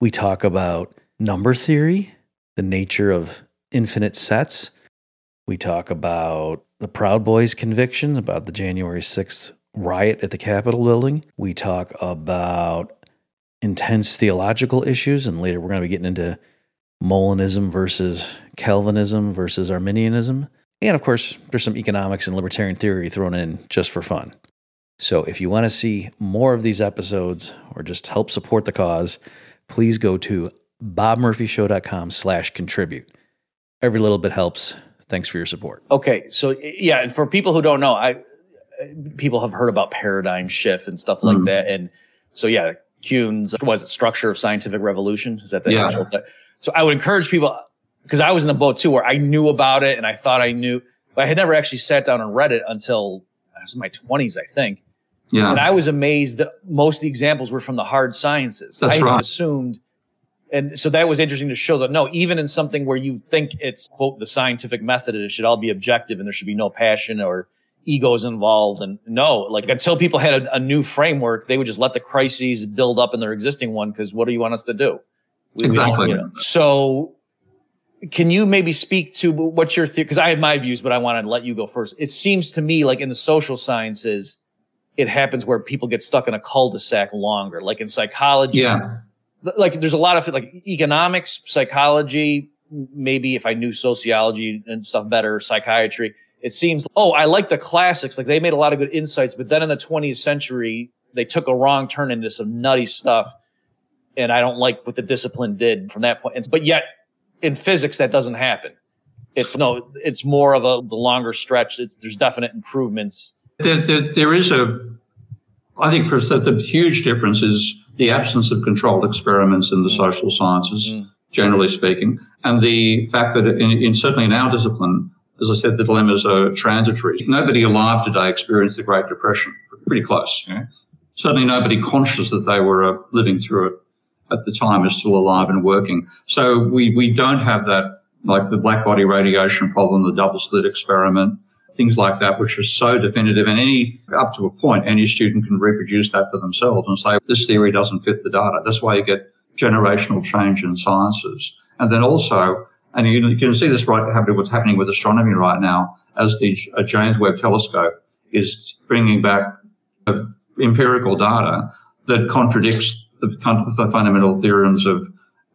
We talk about number theory, the nature of infinite sets. We talk about the Proud Boys convictions, about the January 6th riot at the Capitol building. We talk about intense theological issues, and later we're going to be getting into Molinism versus Calvinism versus Arminianism. And of course, there's some economics and libertarian theory thrown in just for fun. So if you want to see more of these episodes or just help support the cause, please go to bobmurphyshow.com slash contribute. Every little bit helps. Thanks for your support. Okay, so yeah, and for people who don't know, I people have heard about paradigm shift and stuff like mm. that, and so yeah, Kuhn's was it structure of scientific revolution? Is that the yeah. actual? So I would encourage people because I was in the boat too, where I knew about it and I thought I knew, but I had never actually sat down and read it until I was in my twenties, I think. Yeah. And I was amazed that most of the examples were from the hard sciences. That's I right. assumed and so that was interesting to show that no, even in something where you think it's quote the scientific method, it should all be objective and there should be no passion or egos involved. And no, like until people had a, a new framework, they would just let the crises build up in their existing one. Because what do you want us to do? We, exactly. We you know. So, can you maybe speak to what's your theory? Because I have my views, but I want to let you go first. It seems to me like in the social sciences, it happens where people get stuck in a cul-de-sac longer. Like in psychology, yeah like there's a lot of like economics, psychology, maybe if I knew sociology and stuff better, psychiatry. It seems, oh, I like the classics. Like they made a lot of good insights, but then in the 20th century, they took a wrong turn into some nutty stuff. And I don't like what the discipline did from that point. And, but yet in physics, that doesn't happen. It's no, it's more of a the longer stretch. It's there's definite improvements. There, there, there is a, I think for the, the huge difference is the absence of controlled experiments in the mm. social sciences, mm. generally speaking, and the fact that in, in, certainly in our discipline, as I said, the dilemmas are transitory. Nobody alive today experienced the Great Depression. Pretty close. Yeah? Certainly, nobody conscious that they were uh, living through it at the time is still alive and working. So we we don't have that like the black body radiation problem, the double slit experiment things like that, which are so definitive. And any, up to a point, any student can reproduce that for themselves and say, this theory doesn't fit the data. That's why you get generational change in sciences. And then also, and you can see this right happening, what's happening with astronomy right now, as the James Webb Telescope is bringing back empirical data that contradicts the, the fundamental theorems of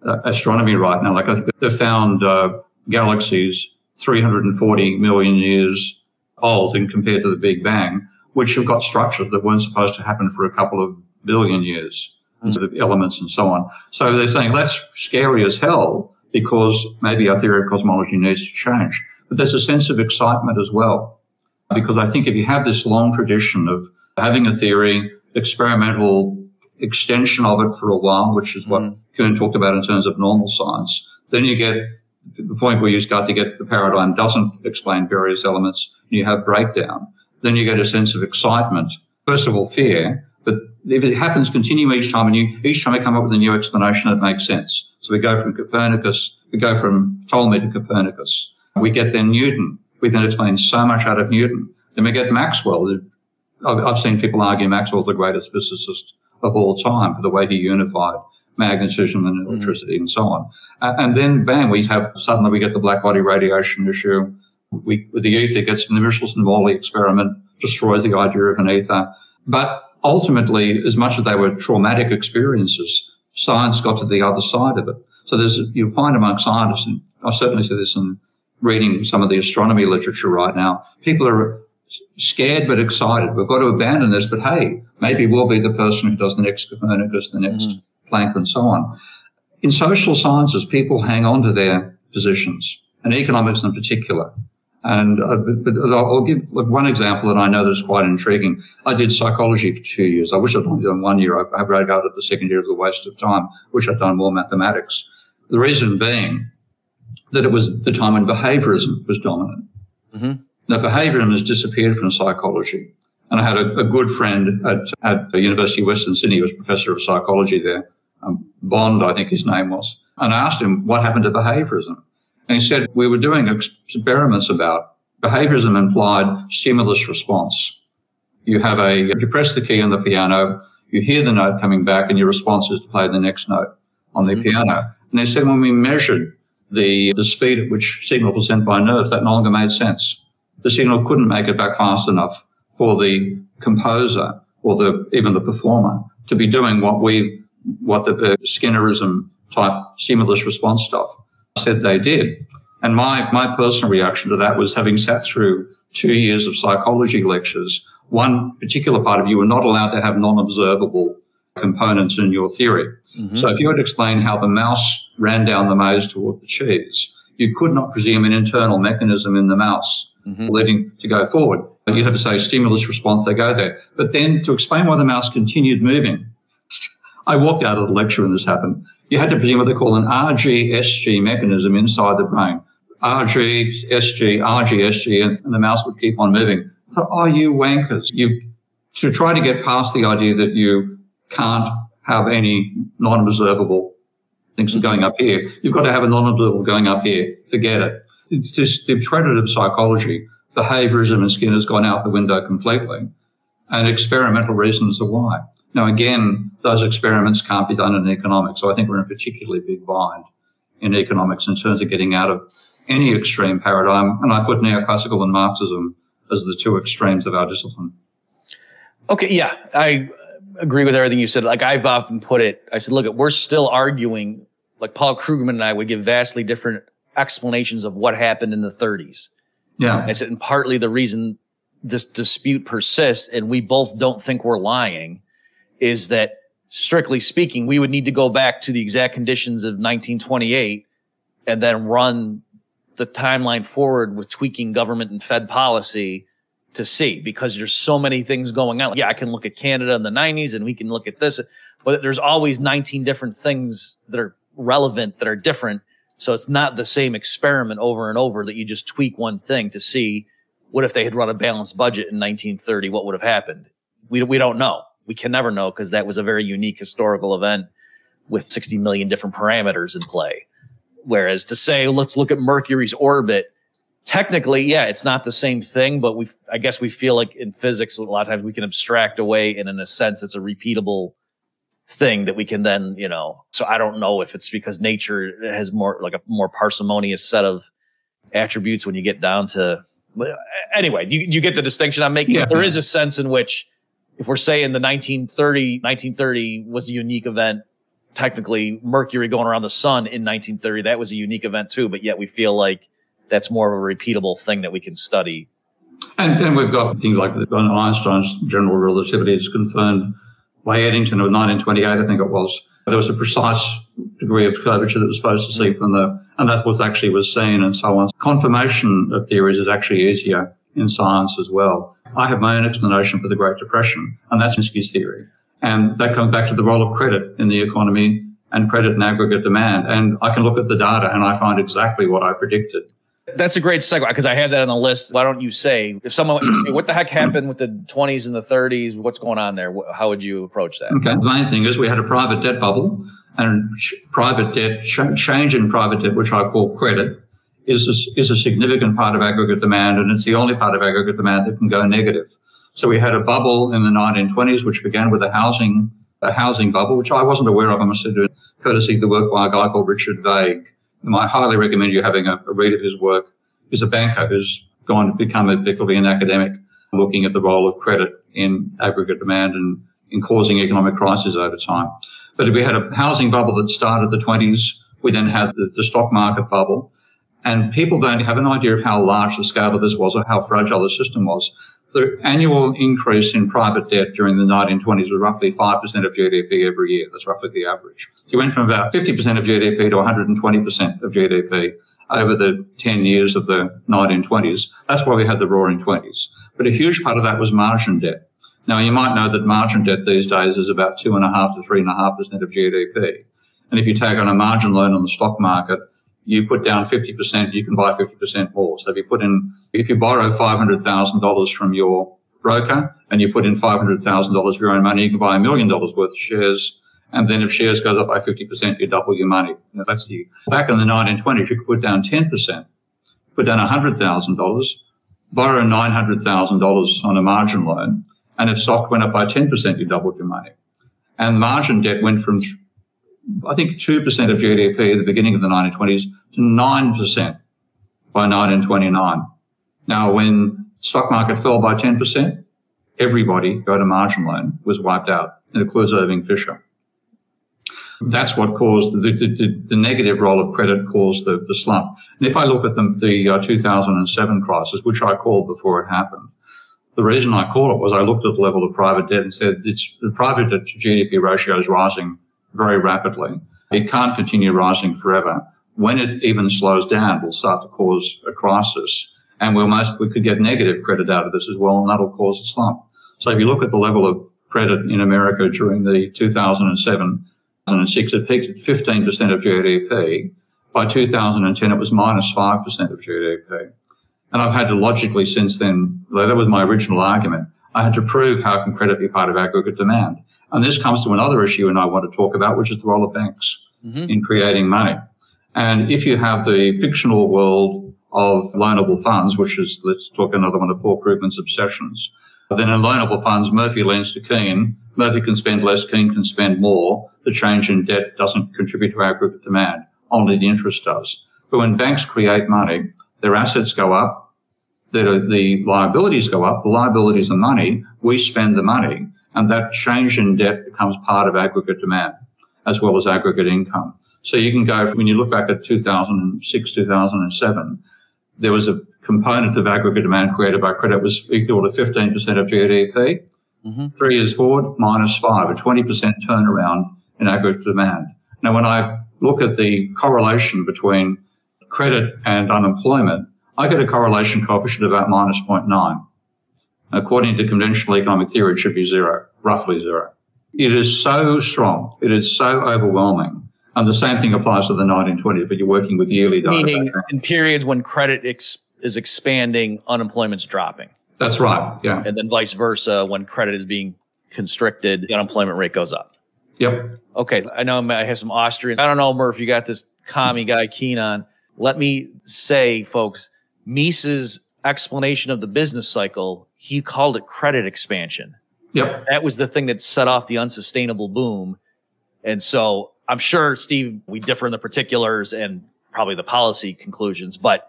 uh, astronomy right now. Like I think they found uh, galaxies 340 million years old and compared to the Big Bang, which have got structures that weren't supposed to happen for a couple of billion years, sort of elements and so on. So they're saying that's scary as hell because maybe our theory of cosmology needs to change. But there's a sense of excitement as well, because I think if you have this long tradition of having a theory, experimental extension of it for a while, which is what mm. Kuhn talked about in terms of normal science, then you get the point where you start to get the paradigm doesn't explain various elements, you have breakdown, then you get a sense of excitement. First of all, fear, but if it happens, continue each time, and you each time we come up with a new explanation that makes sense. So we go from Copernicus, we go from Ptolemy to Copernicus. We get then Newton. We then explain so much out of Newton. Then we get Maxwell. I've seen people argue Maxwell's the greatest physicist of all time for the way he unified magnetism and mm-hmm. electricity mm. and so on. Uh, and then bam, we have suddenly we get the black body radiation issue. We with the ether gets the Michelson-Morley experiment destroys the idea of an ether. But ultimately, as much as they were traumatic experiences, science got to the other side of it. So there's you find among scientists, and I certainly see this in reading some of the astronomy literature right now. People are scared but excited. We've got to abandon this, but hey, maybe we'll be the person who does the next Copernicus, the next mm. Planck, and so on. In social sciences, people hang on to their positions, and economics in particular. And uh, but, but I'll give one example that I know that's quite intriguing. I did psychology for two years. I wish I'd only done one year. I, I regarded the second year as a waste of time. Wish I'd done more mathematics. The reason being that it was the time when behaviorism was dominant. Mm-hmm. Now, behaviorism has disappeared from psychology. And I had a, a good friend at, at the University of Western Sydney, who was professor of psychology there, um, Bond, I think his name was. And I asked him what happened to behaviorism. And he said, we were doing experiments about behaviorism implied stimulus response. You have a, you press the key on the piano, you hear the note coming back, and your response is to play the next note on the mm-hmm. piano. And they said when we measured the, the speed at which signal was sent by nerves, that no longer made sense. The signal couldn't make it back fast enough for the composer or the, even the performer to be doing what we, what the, the Skinnerism type stimulus response stuff said they did. And my, my personal reaction to that was having sat through two years of psychology lectures, one particular part of you were not allowed to have non-observable components in your theory. Mm-hmm. So if you were to explain how the mouse ran down the maze toward the cheese, you could not presume an internal mechanism in the mouse mm-hmm. leading to go forward. You'd have to say stimulus response, they go there. But then to explain why the mouse continued moving, I walked out of the lecture when this happened. You had to presume what they call an RGSG mechanism inside the brain. RG, SG, RG, SG, and the mouse would keep on moving. I thought, oh, you wankers. You, to try to get past the idea that you can't have any non-observable things going up here, you've got to have a non-observable going up here. Forget it. It's just the of psychology. Behaviorism and Skinner has gone out the window completely. And experimental reasons are why. Now, again, those experiments can't be done in economics. So I think we're in a particularly big bind in economics in terms of getting out of any extreme paradigm. And I put neoclassical and Marxism as the two extremes of our discipline. Okay, yeah, I agree with everything you said. Like I've often put it, I said, look, we're still arguing. Like Paul Krugman and I would give vastly different explanations of what happened in the 30s. Yeah, I said, and partly the reason this dispute persists, and we both don't think we're lying, is that strictly speaking, we would need to go back to the exact conditions of 1928 and then run the timeline forward with tweaking government and Fed policy to see because there's so many things going on. Yeah, I can look at Canada in the 90s and we can look at this, but there's always 19 different things that are relevant that are different. So it's not the same experiment over and over that you just tweak one thing to see what if they had run a balanced budget in 1930, what would have happened? We, we don't know. We can never know because that was a very unique historical event with 60 million different parameters in play. Whereas to say, let's look at Mercury's orbit, technically, yeah, it's not the same thing, but we, I guess we feel like in physics, a lot of times we can abstract away and in a sense, it's a repeatable thing that we can then, you know, so I don't know if it's because nature has more like a more parsimonious set of attributes when you get down to, anyway, you, you get the distinction I'm making. Yeah. There is a sense in which if we're saying the 1930, 1930 was a unique event, technically Mercury going around the sun in 1930, that was a unique event too, but yet we feel like that's more of a repeatable thing that we can study. And, and we've got things like Einstein's general relativity is confirmed by Eddington of 1928, I think it was. There was a precise degree of curvature that was supposed to see from the, and that was actually was seen and so on. Confirmation of theories is actually easier in science as well. I have my own explanation for the Great Depression, and that's Minsky's theory. And that comes back to the role of credit in the economy and credit and aggregate demand. And I can look at the data and I find exactly what I predicted. That's a great segue because I have that on the list. Why don't you say, if someone wants to say, what the heck happened with the 20s and the 30s? What's going on there? How would you approach that? Okay. The main thing is we had a private debt bubble and private debt, change in private debt, which I call credit, is a, is a significant part of aggregate demand, and it's the only part of aggregate demand that can go negative. So we had a bubble in the 1920s, which began with a housing a housing bubble, which I wasn't aware of. I must admit, courtesy of the work by a guy called Richard Vague. And I highly recommend you having a, a read of his work. He's a banker who's gone to become effectively an academic, looking at the role of credit in aggregate demand and in causing economic crises over time. But we had a housing bubble that started the 20s. We then had the, the stock market bubble. And people don't have an idea of how large the scale of this was or how fragile the system was. The annual increase in private debt during the 1920s was roughly 5% of GDP every year. That's roughly the average. So you went from about 50% of GDP to 120% of GDP over the 10 years of the 1920s. That's why we had the roaring 20s. But a huge part of that was margin debt. Now, you might know that margin debt these days is about 2.5 to 3.5% of GDP. And if you take on a margin loan on the stock market, you put down 50%, you can buy 50% more. So if you put in, if you borrow $500,000 from your broker and you put in $500,000 of your own money, you can buy a million dollars worth of shares. And then if shares goes up by 50%, you double your money. That's the, back in the 1920s, you could put down 10%, put down $100,000, borrow $900,000 on a margin loan. And if stock went up by 10%, you doubled your money. And margin debt went from I think 2% of GDP at the beginning of the 1920s to 9% by 1929. Now, when stock market fell by 10%, everybody got a margin loan was wiped out. It includes Irving Fisher. That's what caused the, the, the, negative role of credit caused the, the slump. And if I look at the, the uh, 2007 crisis, which I called before it happened, the reason I called it was I looked at the level of private debt and said it's, the private debt to GDP ratio is rising very rapidly. It can't continue rising forever. when it even slows down, will start to cause a crisis. And we'll most, we could get negative credit out of this as well, and that'll cause a slump. So if you look at the level of credit in America during the 2007 2006, it peaked at 15% of GDP. By 2010, it was minus 5% of GDP. And I've had to logically since then, that was my original argument. I had to prove how can credit be part of aggregate demand. And this comes to another issue and I want to talk about, which is the role of banks mm-hmm. in creating money. And if you have the fictional world of loanable funds, which is, let's talk another one of Paul Krugman's obsessions, then in loanable funds, Murphy lends to Keen. Murphy can spend less, Keen can spend more. The change in debt doesn't contribute to aggregate demand. Only the interest does. But when banks create money, their assets go up, the, the liabilities go up, the liabilities are money, we spend the money, and that change in debt becomes part of aggregate demand as well as aggregate income. So you can go, when you look back at 2006, 2007, there was a component of aggregate demand created by credit was equal to 15% of GDP. Mm-hmm. Three years forward, minus five, a 20% turnaround in aggregate demand. Now, when I look at the correlation between credit and unemployment, I get a correlation coefficient of about minus 0.9. According to conventional economic theory, it should be zero, roughly zero. It is so strong. It is so overwhelming. And the same thing applies to the 1920s, but you're working with yearly data. Meaning in periods when credit ex- is expanding, unemployment's dropping. That's right. Yeah. And then vice versa, when credit is being constricted, the unemployment rate goes up. Yep. Okay. I know I have some Austrians. I don't know, Murph, you got this commie guy keen on. Let me say, folks, Mises' explanation of the business cycle, he called it credit expansion. Yep. That was the thing that set off the unsustainable boom. And so I'm sure, Steve, we differ in the particulars and probably the policy conclusions, but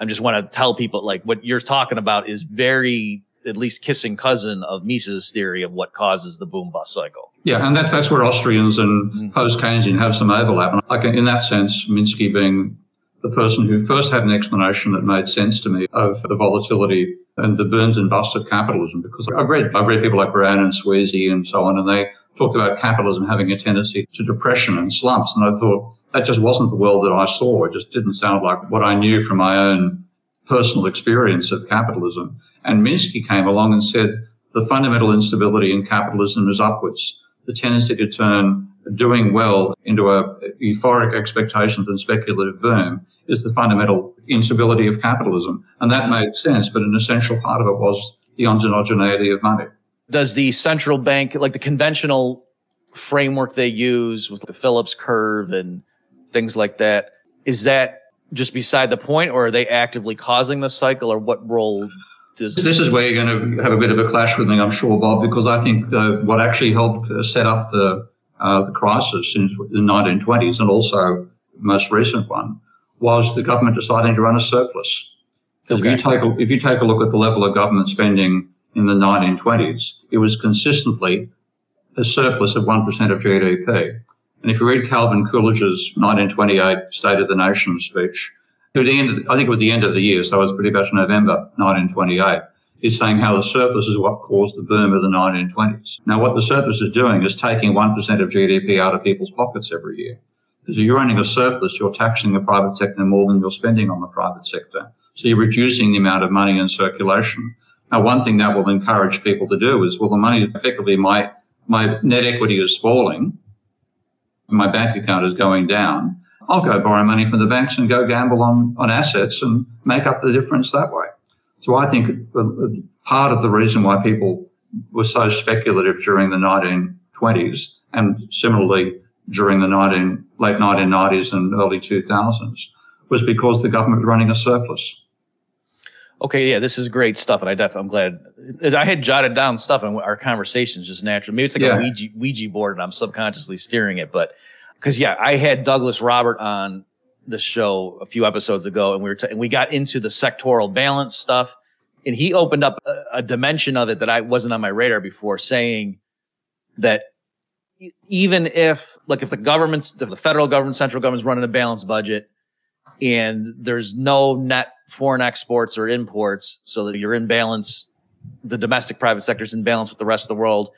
I just want to tell people like what you're talking about is very, at least kissing cousin of Mises' theory of what causes the boom bust cycle. Yeah, and that's that's where Austrians and mm-hmm. post Keynesian have some overlap. And like in that sense, Minsky being the person who first had an explanation that made sense to me of the volatility and the burns and busts of capitalism because I've read I've read people like Baran and Sweezy and so on, and they talked about capitalism having a tendency to depression and slumps. And I thought that just wasn't the world that I saw. It just didn't sound like what I knew from my own personal experience of capitalism. And Minsky came along and said the fundamental instability in capitalism is upwards. The tendency to turn doing well into a euphoric expectations and speculative boom is the fundamental instability of capitalism. And that made sense, but an essential part of it was the endogeneity of money. Does the central bank, like the conventional framework they use with the Phillips curve and things like that, is that just beside the point or are they actively causing the cycle or what role does this is where you're going to have a bit of a clash with me i'm sure bob because i think the, what actually helped set up the uh, the crisis in the 1920s and also most recent one was the government deciding to run a surplus. Okay. If you take a, if you take a look at the level of government spending in the 1920s, it was consistently a surplus of 1% of GDP. And if you read Calvin Coolidge's 1928 State of the Nation speech, at the end, of, I think it was the end of the year, so it was pretty much November 1928 is saying how the surplus is what caused the boom of the 1920s. Now, what the surplus is doing is taking 1% of GDP out of people's pockets every year. Because if you're running a surplus, you're taxing the private sector more than you're spending on the private sector. So you're reducing the amount of money in circulation. Now, one thing that will encourage people to do is, well, the money effectively, my, my net equity is falling, and my bank account is going down. I'll go borrow money from the banks and go gamble on, on assets and make up the difference that way. So I think uh, uh, part of the reason why people were so speculative during the 1920s and similarly during the 19, late 1990s and early 2000s was because the government was running a surplus. Okay, yeah, this is great stuff, and I def- I'm glad I had jotted down stuff, and our conversations just naturally. Maybe it's like yeah. a Ouija, Ouija board, and I'm subconsciously steering it. But because yeah, I had Douglas Robert on the show a few episodes ago, and we were t- and we got into the sectoral balance stuff, and he opened up a, a dimension of it that I wasn't on my radar before, saying that even if like if the government's the federal government, central government's running a balanced budget, and there's no net foreign exports or imports, so that you're in balance, the domestic private sector is in balance with the rest of the world.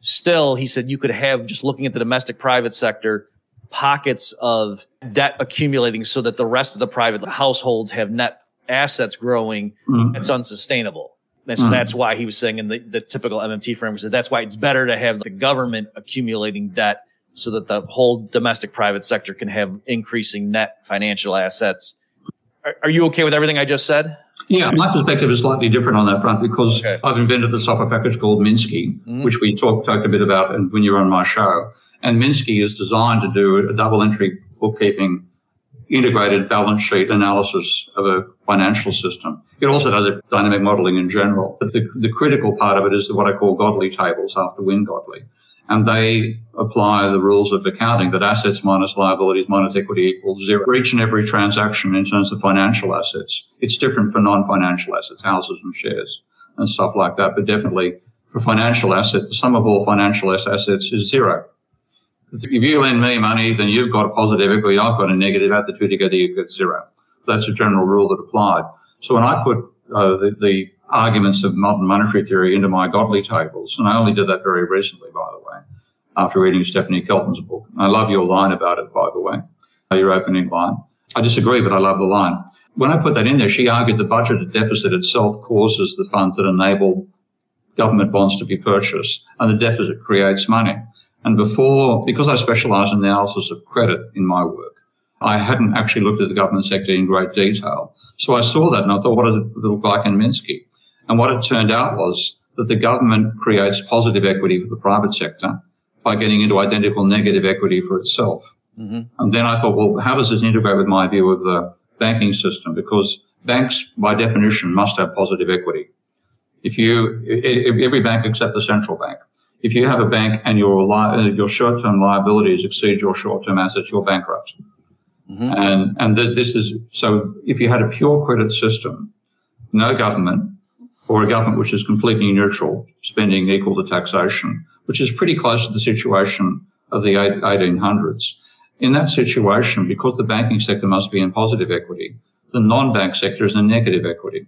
Still, he said you could have just looking at the domestic private sector pockets of debt accumulating so that the rest of the private households have net assets growing, Mm. it's unsustainable. And so Mm. that's why he was saying in the, the typical MMT framework, that that's why it's better to have the government accumulating debt so that the whole domestic private sector can have increasing net financial assets. Are, are you okay with everything I just said? Yeah, my perspective is slightly different on that front because Okay. I've invented the software package called Minsky, Mhm. which we talked talked a bit about and when you were on my show. And Minsky is designed to do a double entry bookkeeping, integrated balance sheet analysis of a financial system. It also does a dynamic modeling in general. But the, the critical part of it is what I call Godley tables after Wynne Godley. And they apply the rules of accounting that assets minus liabilities minus equity equals zero for each and every transaction in terms of financial assets. It's different for non-financial assets, houses and shares and stuff like that. But definitely for financial assets, the sum of all financial assets is zero. If you lend me money, then you've got a positive equity, I've got a negative. Add the two together, you get zero. That's a general rule that applied. So when I put uh, the, the arguments of modern monetary theory into my Godley tables, and I only did that very recently, by the way, after reading Stephanie Kelton's book. I love your line about it, by the way, uh, your opening line. I disagree, but I love the line. When I put that in there, she argued the budget deficit itself causes the funds that enable government bonds to be purchased, and the deficit creates money. And before, because I specialize in the analysis of credit in my work, I hadn't actually looked at the government sector in great detail. So I saw that and I thought, what does it look like in Minsky? And what it turned out was that the government creates positive equity for the private sector by getting into identical negative equity for itself. Mm-hmm. And then I thought, well, how does this integrate with my view of the banking system? Because banks, by definition, must have positive equity. If you, if every bank except the central bank, if you have a bank and your li- your short-term liabilities exceed your short-term assets, you're bankrupt. Mm-hmm. And and th- this is so. If you had a pure credit system, no government, or a government which is completely neutral, spending equal to taxation, which is pretty close to the situation of the 1800s. In that situation, because the banking sector must be in positive equity, the non-bank sector is in negative equity.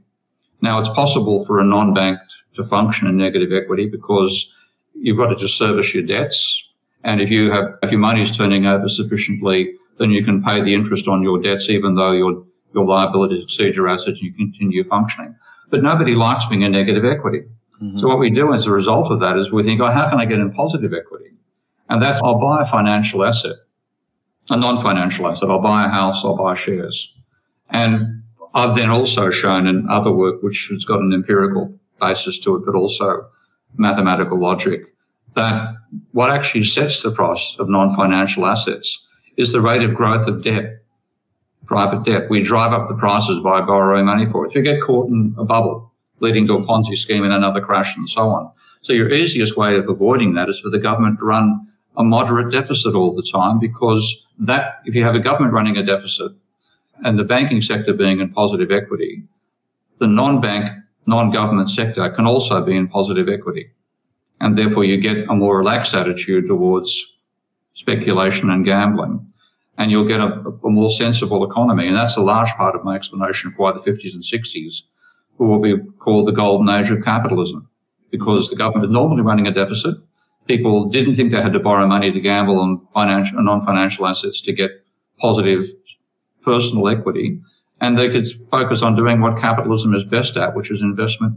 Now, it's possible for a non-bank to function in negative equity because you've got to just service your debts. And if you have, if your money is turning over sufficiently, then you can pay the interest on your debts, even though your, your liabilities exceed your assets and you continue functioning. But nobody likes being in negative equity. Mm-hmm. So what we do as a result of that is we think, oh, how can I get in positive equity? And that's, I'll buy a financial asset, a non-financial asset. I'll buy a house, I'll buy shares. And I've then also shown in other work, which has got an empirical basis to it, but also mathematical logic, that what actually sets the price of non-financial assets is the rate of growth of debt, private debt. We drive up the prices by borrowing money for it. You get caught in a bubble, leading to a Ponzi scheme and another crash and so on. So your easiest way of avoiding that is for the government to run a moderate deficit all the time because that, if you have a government running a deficit and the banking sector being in positive equity, the non-bank, non-government sector can also be in positive equity. And therefore you get a more relaxed attitude towards speculation and gambling. And you'll get a, a more sensible economy. And that's a large part of my explanation for why the 50s and 60s were what we call the golden age of capitalism. Because the government was normally running a deficit. People didn't think they had to borrow money to gamble on financial and non-financial assets to get positive personal equity. And they could focus on doing what capitalism is best at, which is investment,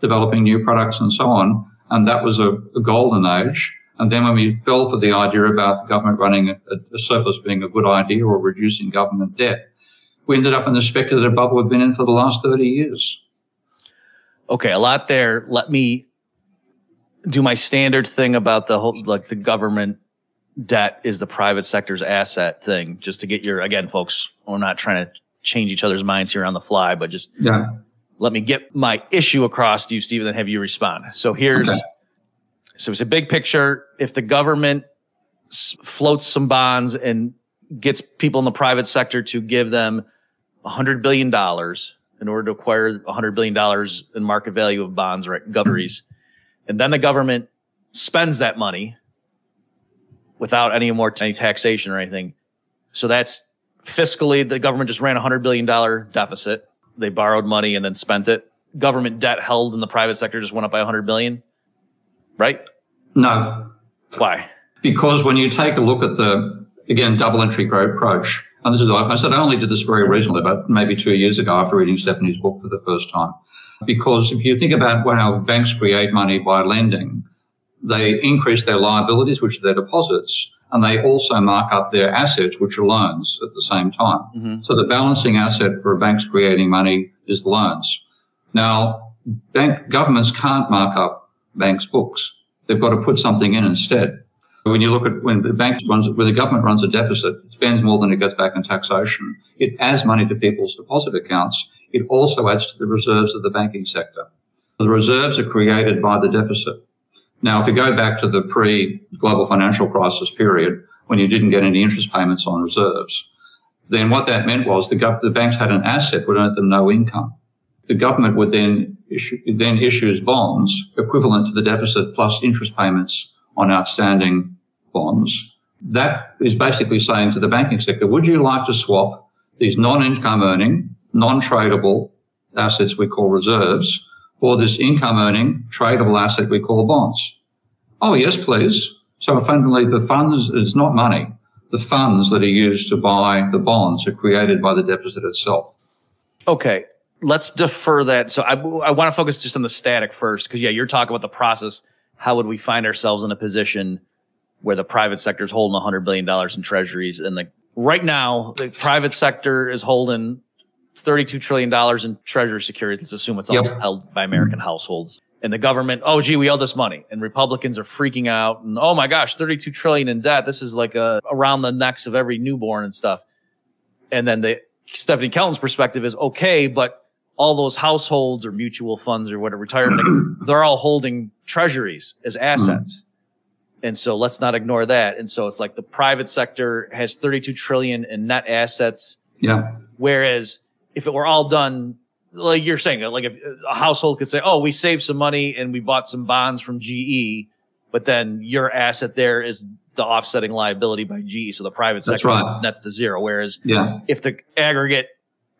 developing new products and so on. And that was a, a golden age. And then when we fell for the idea about the government running a, a surplus being a good idea or reducing government debt, we ended up in the speculative bubble we've been in for the last 30 years. Okay, a lot there. Let me do my standard thing about the whole like the government debt is the private sector's asset thing, just to get your again, folks. We're not trying to change each other's minds here on the fly, but just Yeah. let me get my issue across to you, Steve, and have you respond. So here's Okay. So it's a big picture. If the government floats some bonds and gets people in the private sector to give them a hundred billion dollars in order to acquire a hundred billion dollars in market value of bonds, right? Goveries, and then the government spends that money without any more any taxation or anything. So that's fiscally the government just ran a hundred billion dollar deficit. They borrowed money and then spent it. Government debt held in the private sector just went up by a hundred billion, right? No, Why? because when you take a look at the again, double entry approach. And this is, I said I only did this very recently, about maybe two years ago after reading Stephanie's book for the first time. Because if you think about how banks create money by lending, they increase their liabilities, which are their deposits, and they also mark up their assets, which are loans at the same time. Mm-hmm. So the balancing asset for a bank's creating money is the loans. Now, bank governments can't mark up banks' books. They've got to put something in instead. When you look at when the bank runs, when the government runs a deficit, it spends more than it gets back in taxation. It adds money to people's deposit accounts. It also adds to the reserves of the banking sector. The reserves are created by the deficit. Now, if you go back to the pre-global financial crisis period, when you didn't get any interest payments on reserves, then what that meant was the, the banks had an asset but earn them no income. The government would then issue, then issues bonds equivalent to the deficit plus interest payments on outstanding bonds. That is basically saying to the banking sector, would you like to swap these non-income earning, non-tradable assets we call reserves for this income earning tradable asset we call bonds? Oh, yes, please. So fundamentally, the funds is not money. The funds that are used to buy the bonds are created by the deficit itself. Okay. Let's defer that. So I, I want to focus just on the static first, because yeah, you're talking about the process. How would we find ourselves in a position where the private sector is holding $100 billion in treasuries and the right now the private sector is holding $32 trillion in treasury securities. Let's assume it's all yep. held by American households. And the government, oh, gee, we owe this money. And Republicans are freaking out. And oh my gosh, 32 trillion in debt. This is like a, around the necks of every newborn and stuff. And then the Stephanie Kelton's perspective is okay, but all those households or mutual funds or whatever retirement, <clears throat> they're all holding treasuries as assets. Mm-hmm. And so let's not ignore that. And so it's like the private sector has 32 trillion in net assets. Yeah. Whereas if it were all done like you're saying, like if a household could say, "Oh, we saved some money and we bought some bonds from GE," but then your asset there is the offsetting liability by GE, so the private sector right. nets to zero. Whereas, yeah. if the aggregate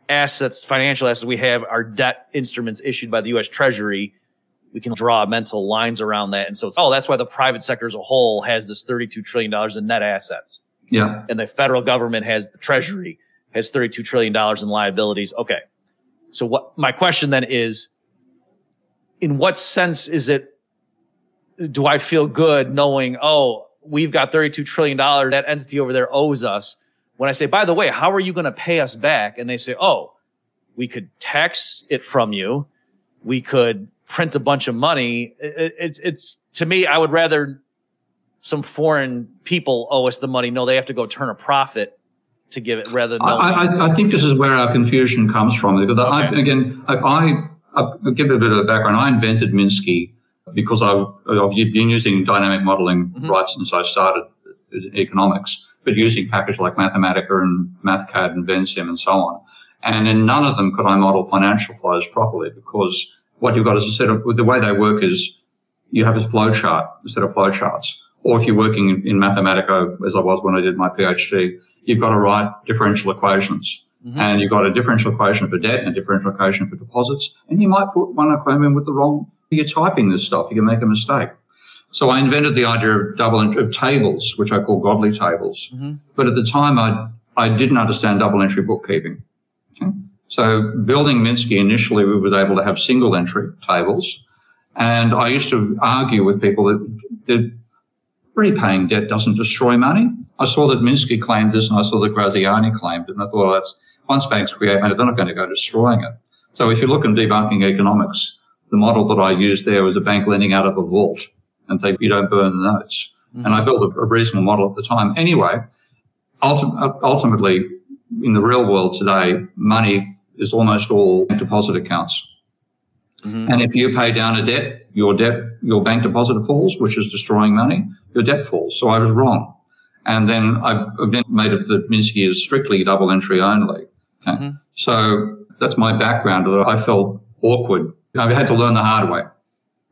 assets, financial assets we have are debt instruments issued by the U.S. Treasury, we can draw mental lines around that, and so it's oh, that's why the private sector as a whole has this thirty-two trillion dollars in net assets. Yeah, and the federal government has the Treasury has $32 trillion in liabilities. Okay. So what my question then is, in what sense is it, do I feel good knowing, oh, we've got $32 trillion that entity over there owes us. When I say, by the way, how are you going to pay us back? And they say, oh, we could tax it from you. We could print a bunch of money. It, it's, it's to me, I would rather some foreign people owe us the money. No, they have to go turn a profit to give it rather than. I, I, I, think this is where our confusion comes from. Because okay. I, again, I, I, I'll give a bit of a background. I invented Minsky because I've, I've been using dynamic modeling mm-hmm. right since I started economics, but using packages like Mathematica and MathCAD and Vensim and so on. And in none of them could I model financial flows properly because what you've got is a set of, the way they work is you have a flow chart, a set of flow charts or if you're working in, in Mathematica, as I was when I did my PhD, you've got to write differential equations. Mm-hmm. And you've got a differential equation for debt and a differential equation for deposits. And you might put one equation with the wrong, you're typing this stuff, you can make a mistake. So I invented the idea of double of tables, which I call Godley tables. Mm-hmm. But at the time, I I didn't understand double entry bookkeeping. Okay? So building Minsky initially, we were able to have single entry tables, and I used to argue with people that, that repaying debt doesn't destroy money. I saw that Minsky claimed this and I saw that Graziani claimed it. And I thought, well, that's once banks create money, they're not going to go destroying it. So if you look in debunking economics, the model that I used there was a bank lending out of a vault and say, you don't burn the notes. Mm-hmm. And I built a, a, reasonable model at the time. Anyway, ulti- ultimately, in the real world today, money is almost all deposit accounts. Mm-hmm. And if you pay down a debt, your debt, your bank deposit falls, which is destroying money your debt falls. So I was wrong. And then I made it that Minsky is strictly double entry only. Okay? Mm-hmm. So that's my background. I felt awkward. I had to learn the hard way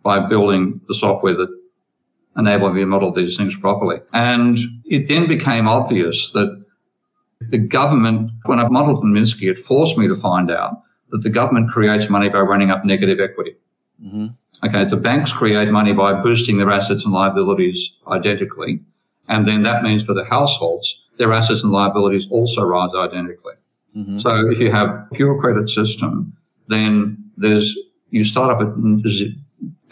by building the software that enabled me to model these things properly. And it then became obvious that the government, when I modeled in Minsky, it forced me to find out that the government creates money by running up negative equity. Mm-hmm. Okay, the banks create money by boosting their assets and liabilities identically. And then that means for the households, their assets and liabilities also rise identically. Mm-hmm. So if you have pure credit system, then there's you start up at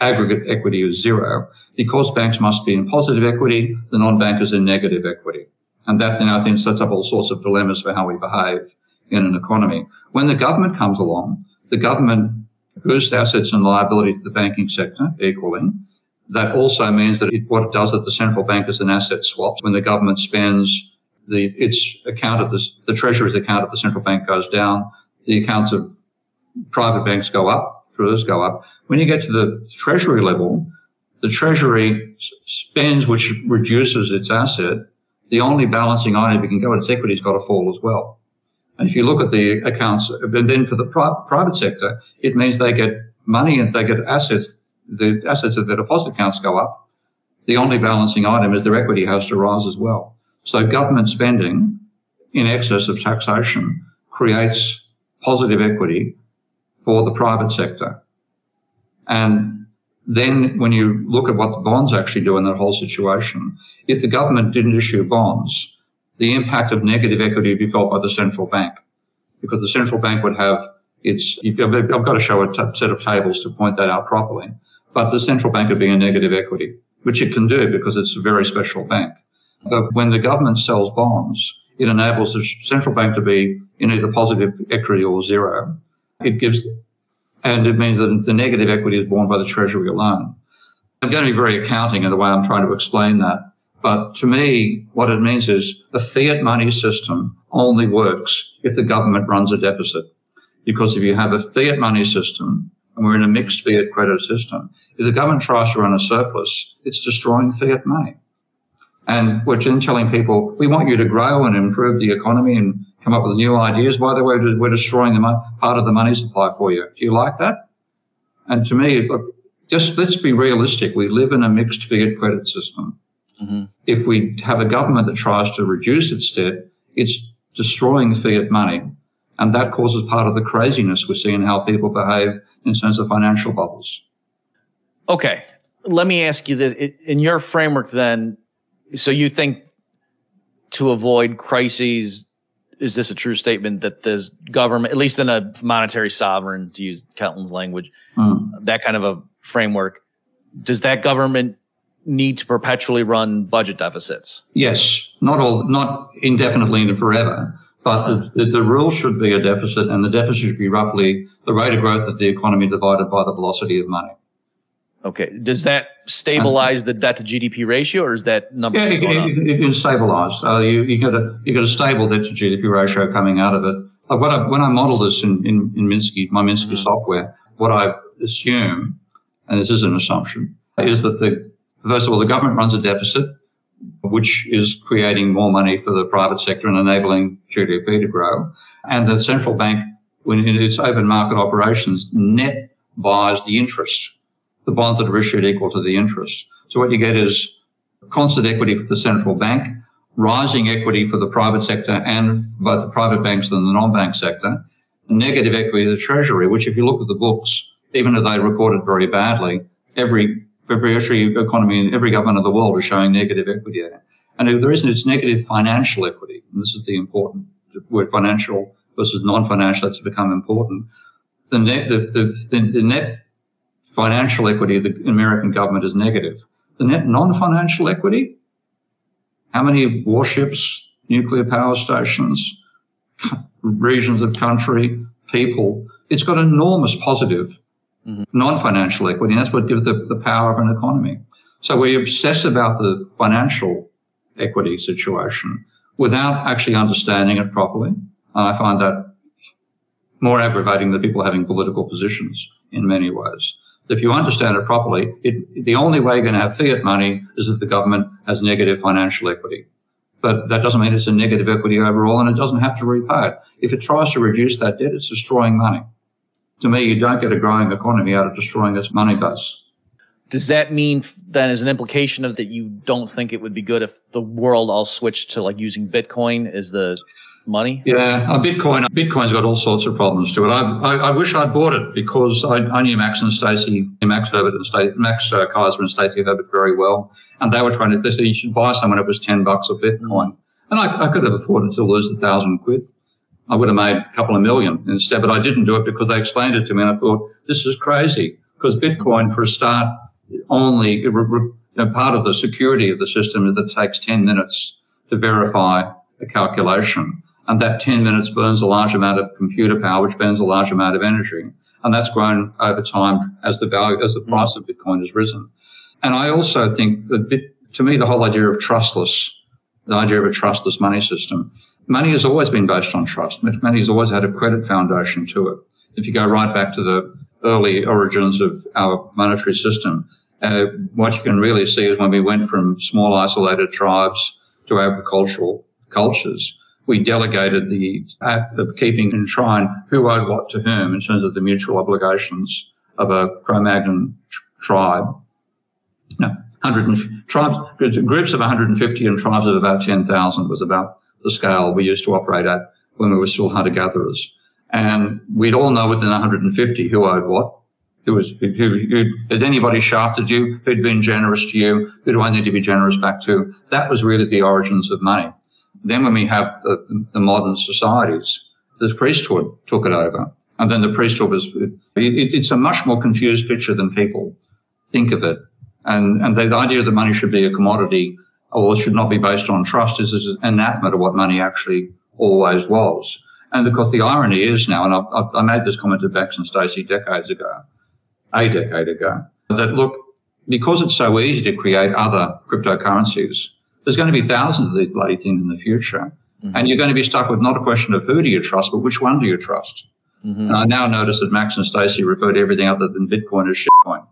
aggregate equity is zero because banks must be in positive equity, the non-bankers in negative equity. And that then I think sets up all sorts of dilemmas for how we behave in an economy. When the government comes along, the government boosts assets and liability to the banking sector equally. That also means that it, what it does at the central bank is an asset swap. When the government spends the its account of the, the treasury's account of the central bank goes down, the accounts of private banks go up, those go up. When you get to the treasury level, the treasury spends, which reduces its asset. The only balancing item it can go, at its equity has got to fall as well. And if you look at the accounts, and then for the pri- private sector, it means they get money and they get assets. The assets of their deposit accounts go up. The only balancing item is their equity has to rise as well. So government spending in excess of taxation creates positive equity for the private sector. And then when you look at what the bonds actually do in that whole situation, if the government didn't issue bonds, the impact of negative equity would be felt by the central bank because the central bank would have its, I've got to show a t- set of tables to point that out properly, but the central bank would be a negative equity, which it can do because it's a very special bank. But when the government sells bonds, it enables the central bank to be in either positive equity or zero. It gives, and it means that the negative equity is borne by the Treasury alone. I'm going to be very accounting in the way I'm trying to explain that. But to me, what it means is a fiat money system only works if the government runs a deficit. Because if you have a fiat money system, and we're in a mixed fiat credit system, if the government tries to run a surplus, it's destroying fiat money. And we're telling people, we want you to grow and improve the economy and come up with new ideas. By the way, we're destroying the part of the money supply for you. Do you like that? And to me, look, just let's be realistic. We live in a mixed fiat credit system. Mm-hmm. If we have a government that tries to reduce its debt, it's destroying fiat money. And that causes part of the craziness we see in how people behave in terms of financial bubbles. Okay. Let me ask you this. In your framework, then, so you think to avoid crises, is this a true statement that the government, at least in a monetary sovereign, to use Kelton's language, mm. that kind of a framework, does that government need to perpetually run budget deficits? Yes, not all, not indefinitely and forever. But the, the, the, rule should be a deficit, and the deficit should be roughly the rate of growth of the economy divided by the velocity of money. Okay. Does that stabilize the debt to GDP ratio, or is that number? Yeah, it, it, it, can stabilize. Uh, you you get a you get a stable debt to GDP ratio coming out of it. Like when I when I model this in in, in Minsky, my Minsky mm-hmm. software, what I assume, and this is an assumption, is that the First of all, the government runs a deficit, which is creating more money for the private sector and enabling GDP to grow. And the central bank, when in its open market operations, net buys the interest. The bonds that are issued equal to the interest. So what you get is constant equity for the central bank, rising equity for the private sector and both the private banks and the non-bank sector, negative equity of the treasury, which if you look at the books, even though they recorded very badly, every every economy in every government of the world is showing negative equity there. And if there isn't, it's negative financial equity. And this is the important word financial versus non-financial that's become important. The net, the, the, the net financial equity of the American government is negative. The net non-financial equity, how many warships, nuclear power stations, regions of country, people, it's got enormous positive mm-hmm. non-financial equity. And that's what gives the, the power of an economy. So we obsess about the financial equity situation without actually understanding it properly. And I find that more aggravating than people having political positions in many ways. If you understand it properly, it, the only way you're going to have fiat money is if the government has negative financial equity. But that doesn't mean it's a negative equity overall, and it doesn't have to repay it. If it tries to reduce that debt, it's destroying money to me, you don't get a growing economy out of destroying its money base. Does that mean then, as an implication of that, you don't think it would be good if the world all switched to like using Bitcoin as the money? Yeah, a Bitcoin. Uh, Bitcoin's got all sorts of problems to it. I, I, I wish I'd bought it because I, I knew Max and Stacy, Max Herbert and Stacy, Max uh, Keiser and Stacy Herbert very well, and they were trying to. They said you should buy some when it was ten bucks a Bitcoin. Hmm. And I, I could have afforded to lose a thousand quid. I would have made a couple of million instead, but I didn't do it because they explained it to me and I thought, this is crazy. Because Bitcoin, for a start, only you know, part of the security of the system is that it takes 10 minutes to verify a calculation. And that 10 minutes burns a large amount of computer power, which burns a large amount of energy. And that's grown over time as the value, as the price of Bitcoin has risen. And I also think that bit, to me, the whole idea of trustless, the idea of a trustless money system, money has always been based on trust. Money has always had a credit foundation to it. If you go right back to the early origins of our monetary system, uh, what you can really see is when we went from small isolated tribes to agricultural cultures, we delegated the act of keeping in shrine who owed what to whom in terms of the mutual obligations of a Cro-Magnon tribe. No, 100 tribes, groups of 150 and tribes of about 10,000 was about the scale we used to operate at when we were still hunter gatherers. And we'd all know within 150 who owed what, who was, who, who, had anybody shafted you, who'd been generous to you, who do I need to be generous back to? That was really the origins of money. Then when we have the, the modern societies, the priesthood took it over. And then the priesthood was, it, it's a much more confused picture than people think of it. And, and the, idea that money should be a commodity or should not be based on trust is, is anathema to what money actually always was. And of course, the irony is now, and I, I made this comment to Bex and Stacey decades ago, a decade ago, that look, because it's so easy to create other cryptocurrencies, there's going to be thousands of these bloody things in the future. Mm-hmm. And you're going to be stuck with not a question of who do you trust, but which one do you trust? Mm-hmm. And I now notice that Max and Stacey refer to everything other than Bitcoin as shitcoin.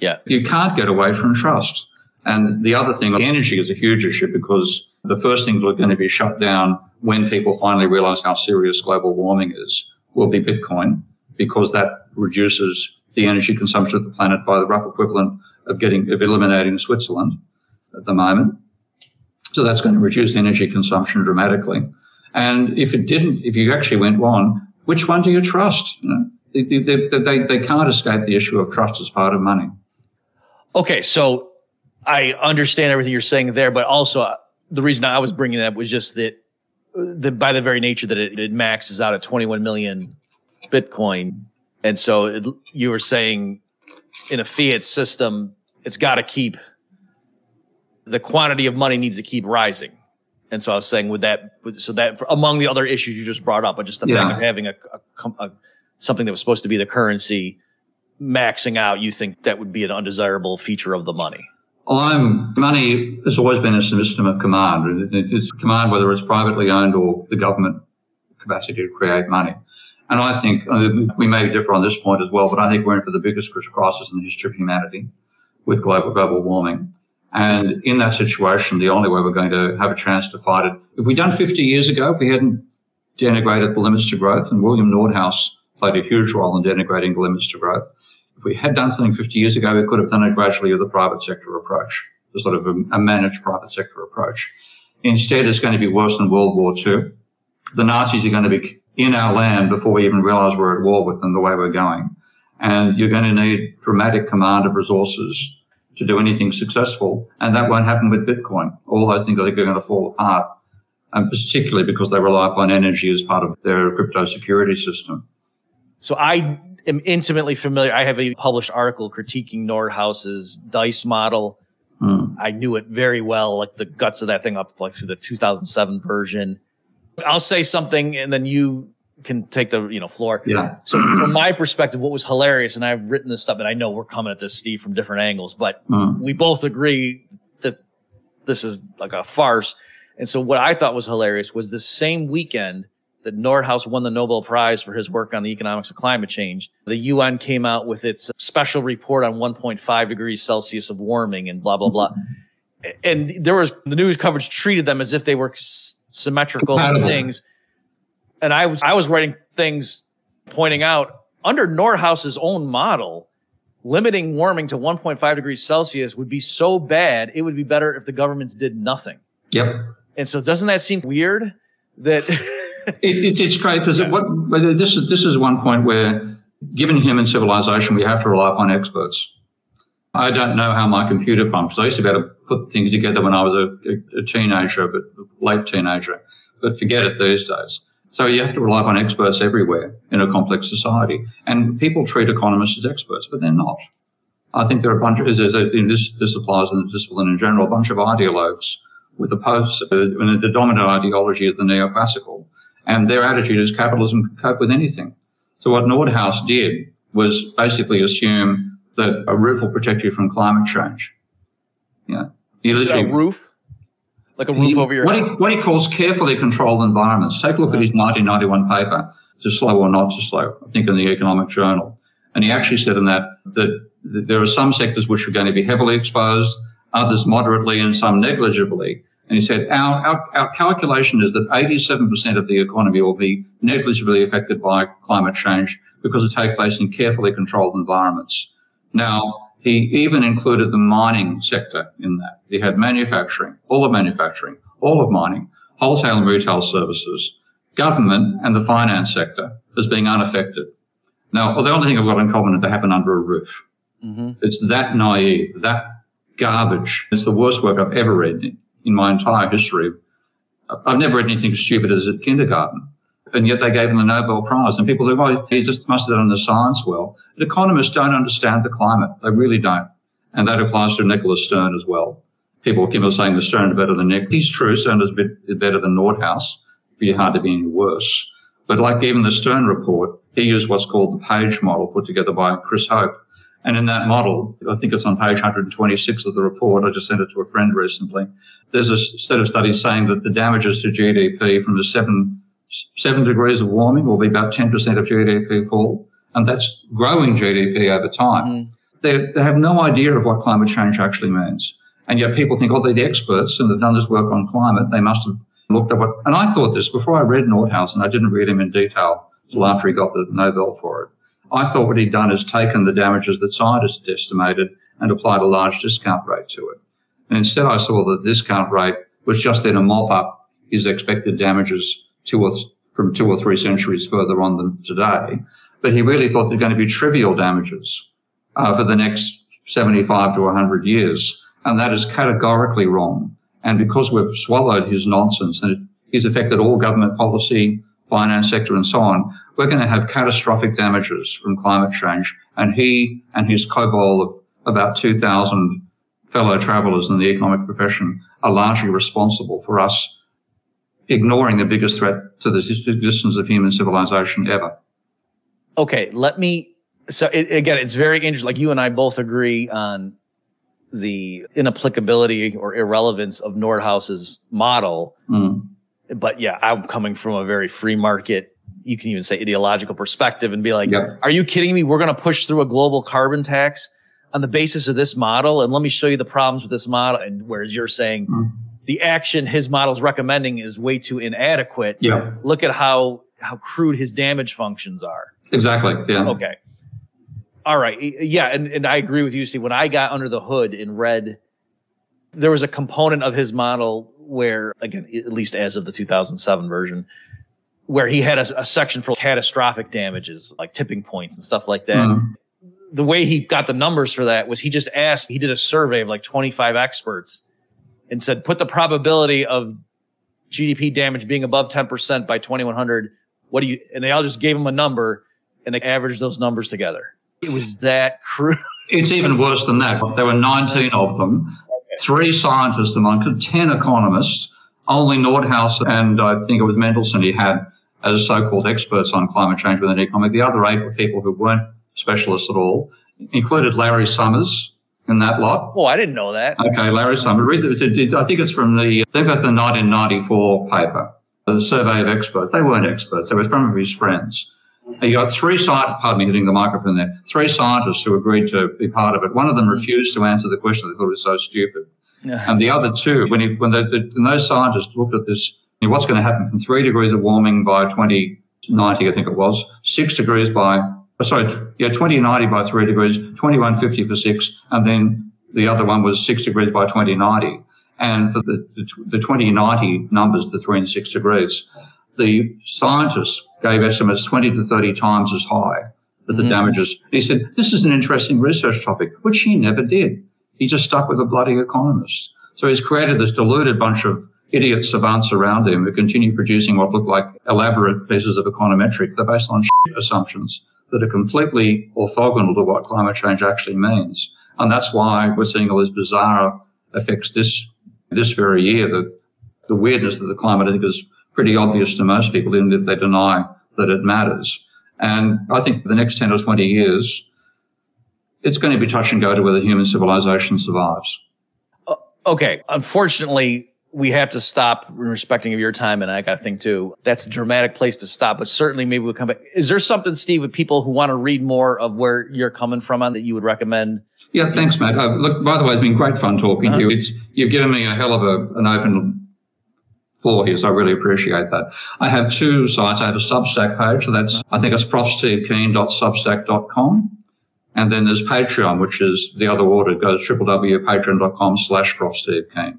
Yeah. You can't get away from trust. And the other thing, energy is a huge issue because the first things that are going to be shut down when people finally realize how serious global warming is will be Bitcoin because that reduces the energy consumption of the planet by the rough equivalent of getting of eliminating Switzerland at the moment. So that's going to reduce energy consumption dramatically. And if it didn't, if you actually went one, which one do you trust? You know, they, they, they, they can't escape the issue of trust as part of money. Okay, so I understand everything you're saying there, but also uh, the reason I was bringing that was just that uh, by the very nature that it, it maxes out at 21 million Bitcoin, and so it, you were saying in a fiat system, it's got to keep the quantity of money needs to keep rising. And so I was saying, with that, so that among the other issues you just brought up, but just the yeah. fact of having a, a, a, something that was supposed to be the currency maxing out, you think that would be an undesirable feature of the money? Well, I'm, money has always been a system of command. It's command, whether it's privately owned or the government capacity to create money. And I think uh, we may differ on this point as well, but I think we're in for the biggest crisis in the history of humanity with global global warming. And in that situation, the only way we're going to have a chance to fight it, if we'd done 50 years ago, if we hadn't denigrated the limits to growth, and William Nordhaus played a huge role in denigrating the limits to growth. If we had done something 50 years ago, we could have done it gradually with a private sector approach, a sort of a, a managed private sector approach. Instead, it's going to be worse than World War II. The Nazis are going to be in our land before we even realize we're at war with them the way we're going. And you're going to need dramatic command of resources to do anything successful. And that won't happen with Bitcoin. All those things I think are going to fall apart, and particularly because they rely upon energy as part of their crypto security system. So I am intimately familiar. I have a published article critiquing Nordhaus's dice model. Hmm. I knew it very well, like the guts of that thing up like through the 2007 version. I'll say something and then you can take the you know floor. Yeah. So from my perspective, what was hilarious, and I've written this stuff, and I know we're coming at this, Steve, from different angles, but mm. we both agree that this is like a farce. And so what I thought was hilarious was the same weekend that Nordhaus won the Nobel Prize for his work on the economics of climate change. The UN came out with its special report on 1.5 degrees Celsius of warming and blah blah blah. And there was the news coverage treated them as if they were s- symmetrical things and I was I was writing things pointing out under Nordhaus's own model, limiting warming to 1.5 degrees Celsius would be so bad, it would be better if the governments did nothing. Yep. And so, doesn't that seem weird? That <laughs> it, it, it's great because what this is this is one point where, given human civilization, we have to rely upon experts. I don't know how my computer functions. I used to be able to put things together when I was a, a, teenager, but late teenager. But forget it these days. So you have to rely on experts everywhere in a complex society. And people treat economists as experts, but they're not. I think there are a bunch of, this, this applies in the discipline in general, a bunch of ideologues with the post, uh, the dominant ideology of the neoclassical. And their attitude is capitalism can cope with anything. So what Nordhaus did was basically assume that a roof will protect you from climate change. Yeah. You a roof? Like a roof he, over your what head? He, what he calls carefully controlled environments. Take a look at his 1991 paper, To Slow or Not to Slow, I think in the Economic Journal. And he actually said in that that, that there are some sectors which are going to be heavily exposed, others moderately, and some negligibly. And he said, our, our, our calculation is that 87% of the economy will be negligibly affected by climate change because it takes place in carefully controlled environments. Now, he even included the mining sector in that. He had manufacturing, all of manufacturing, all of mining, wholesale and retail services, government and the finance sector as being unaffected. Now, the only thing I've got in common is they happen under a roof. Mm-hmm. It's that naive, that garbage. It's the worst work I've ever read in my entire history. I've never read anything as stupid as at kindergarten. And yet they gave him the Nobel Prize. And people think, oh, he just must have done the science well. But economists don't understand the climate. They really don't. And that applies to Nicholas Stern as well. People keep on saying the Stern is better than Nick. He's true. Stern is better than Nordhaus. It'd be hard to be any worse. But like even the Stern report, he used what's called the page model put together by Chris Hope. And in that model, I think it's on page 126 of the report. I just sent it to a friend recently. There's a set of studies saying that the damages to GDP from the seven, seven degrees of warming will be about 10% of GDP fall. And that's growing GDP over time. Mm. They, they have no idea of what climate change actually means. And yet people think, oh, they're the experts and they've done this work on climate. They must have looked at what, and I thought this before I read Nordhaus and I didn't read him in detail until after he got the Nobel for it. I thought what he'd done is taken the damages that scientists had estimated and applied a large discount rate to it. And instead, I saw that the discount rate was just then a mop up his expected damages two or th- from two or three centuries further on than today. But he really thought they're going to be trivial damages uh, for the next 75 to 100 years. And that is categorically wrong. And because we've swallowed his nonsense and he's affected all government policy, finance sector and so on, we're going to have catastrophic damages from climate change. And he and his cabal of about 2,000 fellow travelers in the economic profession are largely responsible for us ignoring the biggest threat to the existence of human civilization ever. Okay, let me. So it, again, it's very interesting. Like you and I both agree on the inapplicability or irrelevance of Nordhaus's model. Mm but yeah, I'm coming from a very free market, you can even say ideological perspective and be like, yeah. are you kidding me? We're going to push through a global carbon tax on the basis of this model. And let me show you the problems with this model. And whereas you're saying mm. The action his model's recommending is way too inadequate. Yeah. Look at how, how crude his damage functions are. Exactly. Yeah. Okay. All right. Yeah. And, and I agree with you, See, When I got under the hood and read, there was a component of his model where again at least as of the 2007 version where he had a, a section for catastrophic damages like tipping points and stuff like that mm. the way he got the numbers for that was he just asked he did a survey of like 25 experts and said put the probability of gdp damage being above 10% by 2100 what do you and they all just gave him a number and they averaged those numbers together it was that crude it's even worse than that there were 19 of them three scientists among them, 10 economists. Only Nordhaus and I think it was Mendelsohn he had as so-called experts on climate change within economic. The other eight were people who weren't specialists at all, included Larry Summers in that lot. Oh, I didn't know that. Okay, Larry the, I think it's from the, they've got the 1994 paper, the survey of experts. They weren't experts. They were from his friends. You got three scientists, pardon me, hitting the microphone there, three scientists who agreed to be part of it. One of them refused to answer the question. They thought it was so stupid. and the other two, when, he, when, the, the, when those scientists looked at this, you know, what's going to happen from three degrees of warming by 2090, I think it was, six degrees by, oh, sorry, yeah, 2090 by three degrees, 2150 for six, and then the other one was six degrees by 2090. And for the, the, the 2090 numbers, the three and six degrees, the scientists gave estimates 20 to 30 times as high that the mm-hmm. damages. He said, this is an interesting research topic, which he never did. He just stuck with the bloody economists. So he's created this deluded bunch of idiot savants around him who continue producing what look like elaborate pieces of econometric. They're based on assumptions that are completely orthogonal to what climate change actually means. And that's why we're seeing all these bizarre effects this this very year. The the weirdness of the climate, I think, is pretty obvious to most people, even if they deny that it matters. And I think the next 10 or 20 years, it's going to be touch and go to whether human civilization survives. Okay. Unfortunately, we have to stop respecting of your time and I got to think too. That's a dramatic place to stop, but certainly maybe we'll come back. Is there something, Steve, with people who want to read more of where you're coming from on that you would recommend? Yeah, thanks, Matt. Uh, look, by the way, it's been great fun talking uh-huh. to you. It's, you've given me a hell of a, an open floor here, so I really appreciate that. I have two sites. I have a Substack page, so that's, I think it's profstevekeen.substack.com. And then there's Patreon, which is the other order. It goes www.patreon.com slash profstevekeen.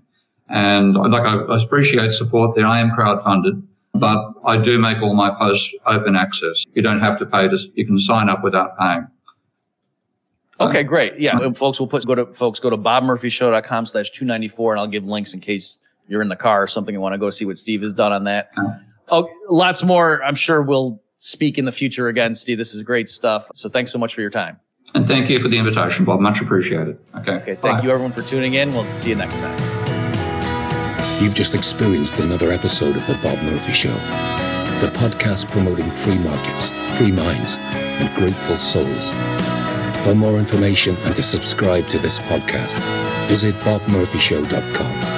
And like I, I appreciate support there. I am crowdfunded, mm-hmm. but I do make all my posts open access. You don't have to pay to, you can sign up without paying. Okay, great. Yeah, and folks, we'll put go to folks go to bobmurphyshow.com slash 294 and I'll give links in case you're in the car or something and want to go see what Steve has done on that. Oh, lots more. I'm sure we'll speak in the future again, Steve. This is great stuff. So thanks so much for your time. And thank you for the invitation, Bob. Much appreciated. Okay. Okay. Thank Bye. you everyone for tuning in. We'll see you next time. You've just experienced another episode of The Bob Murphy Show, the podcast promoting free markets, free minds, and grateful souls. For more information and to subscribe to this podcast, visit bobmurphyshow.com.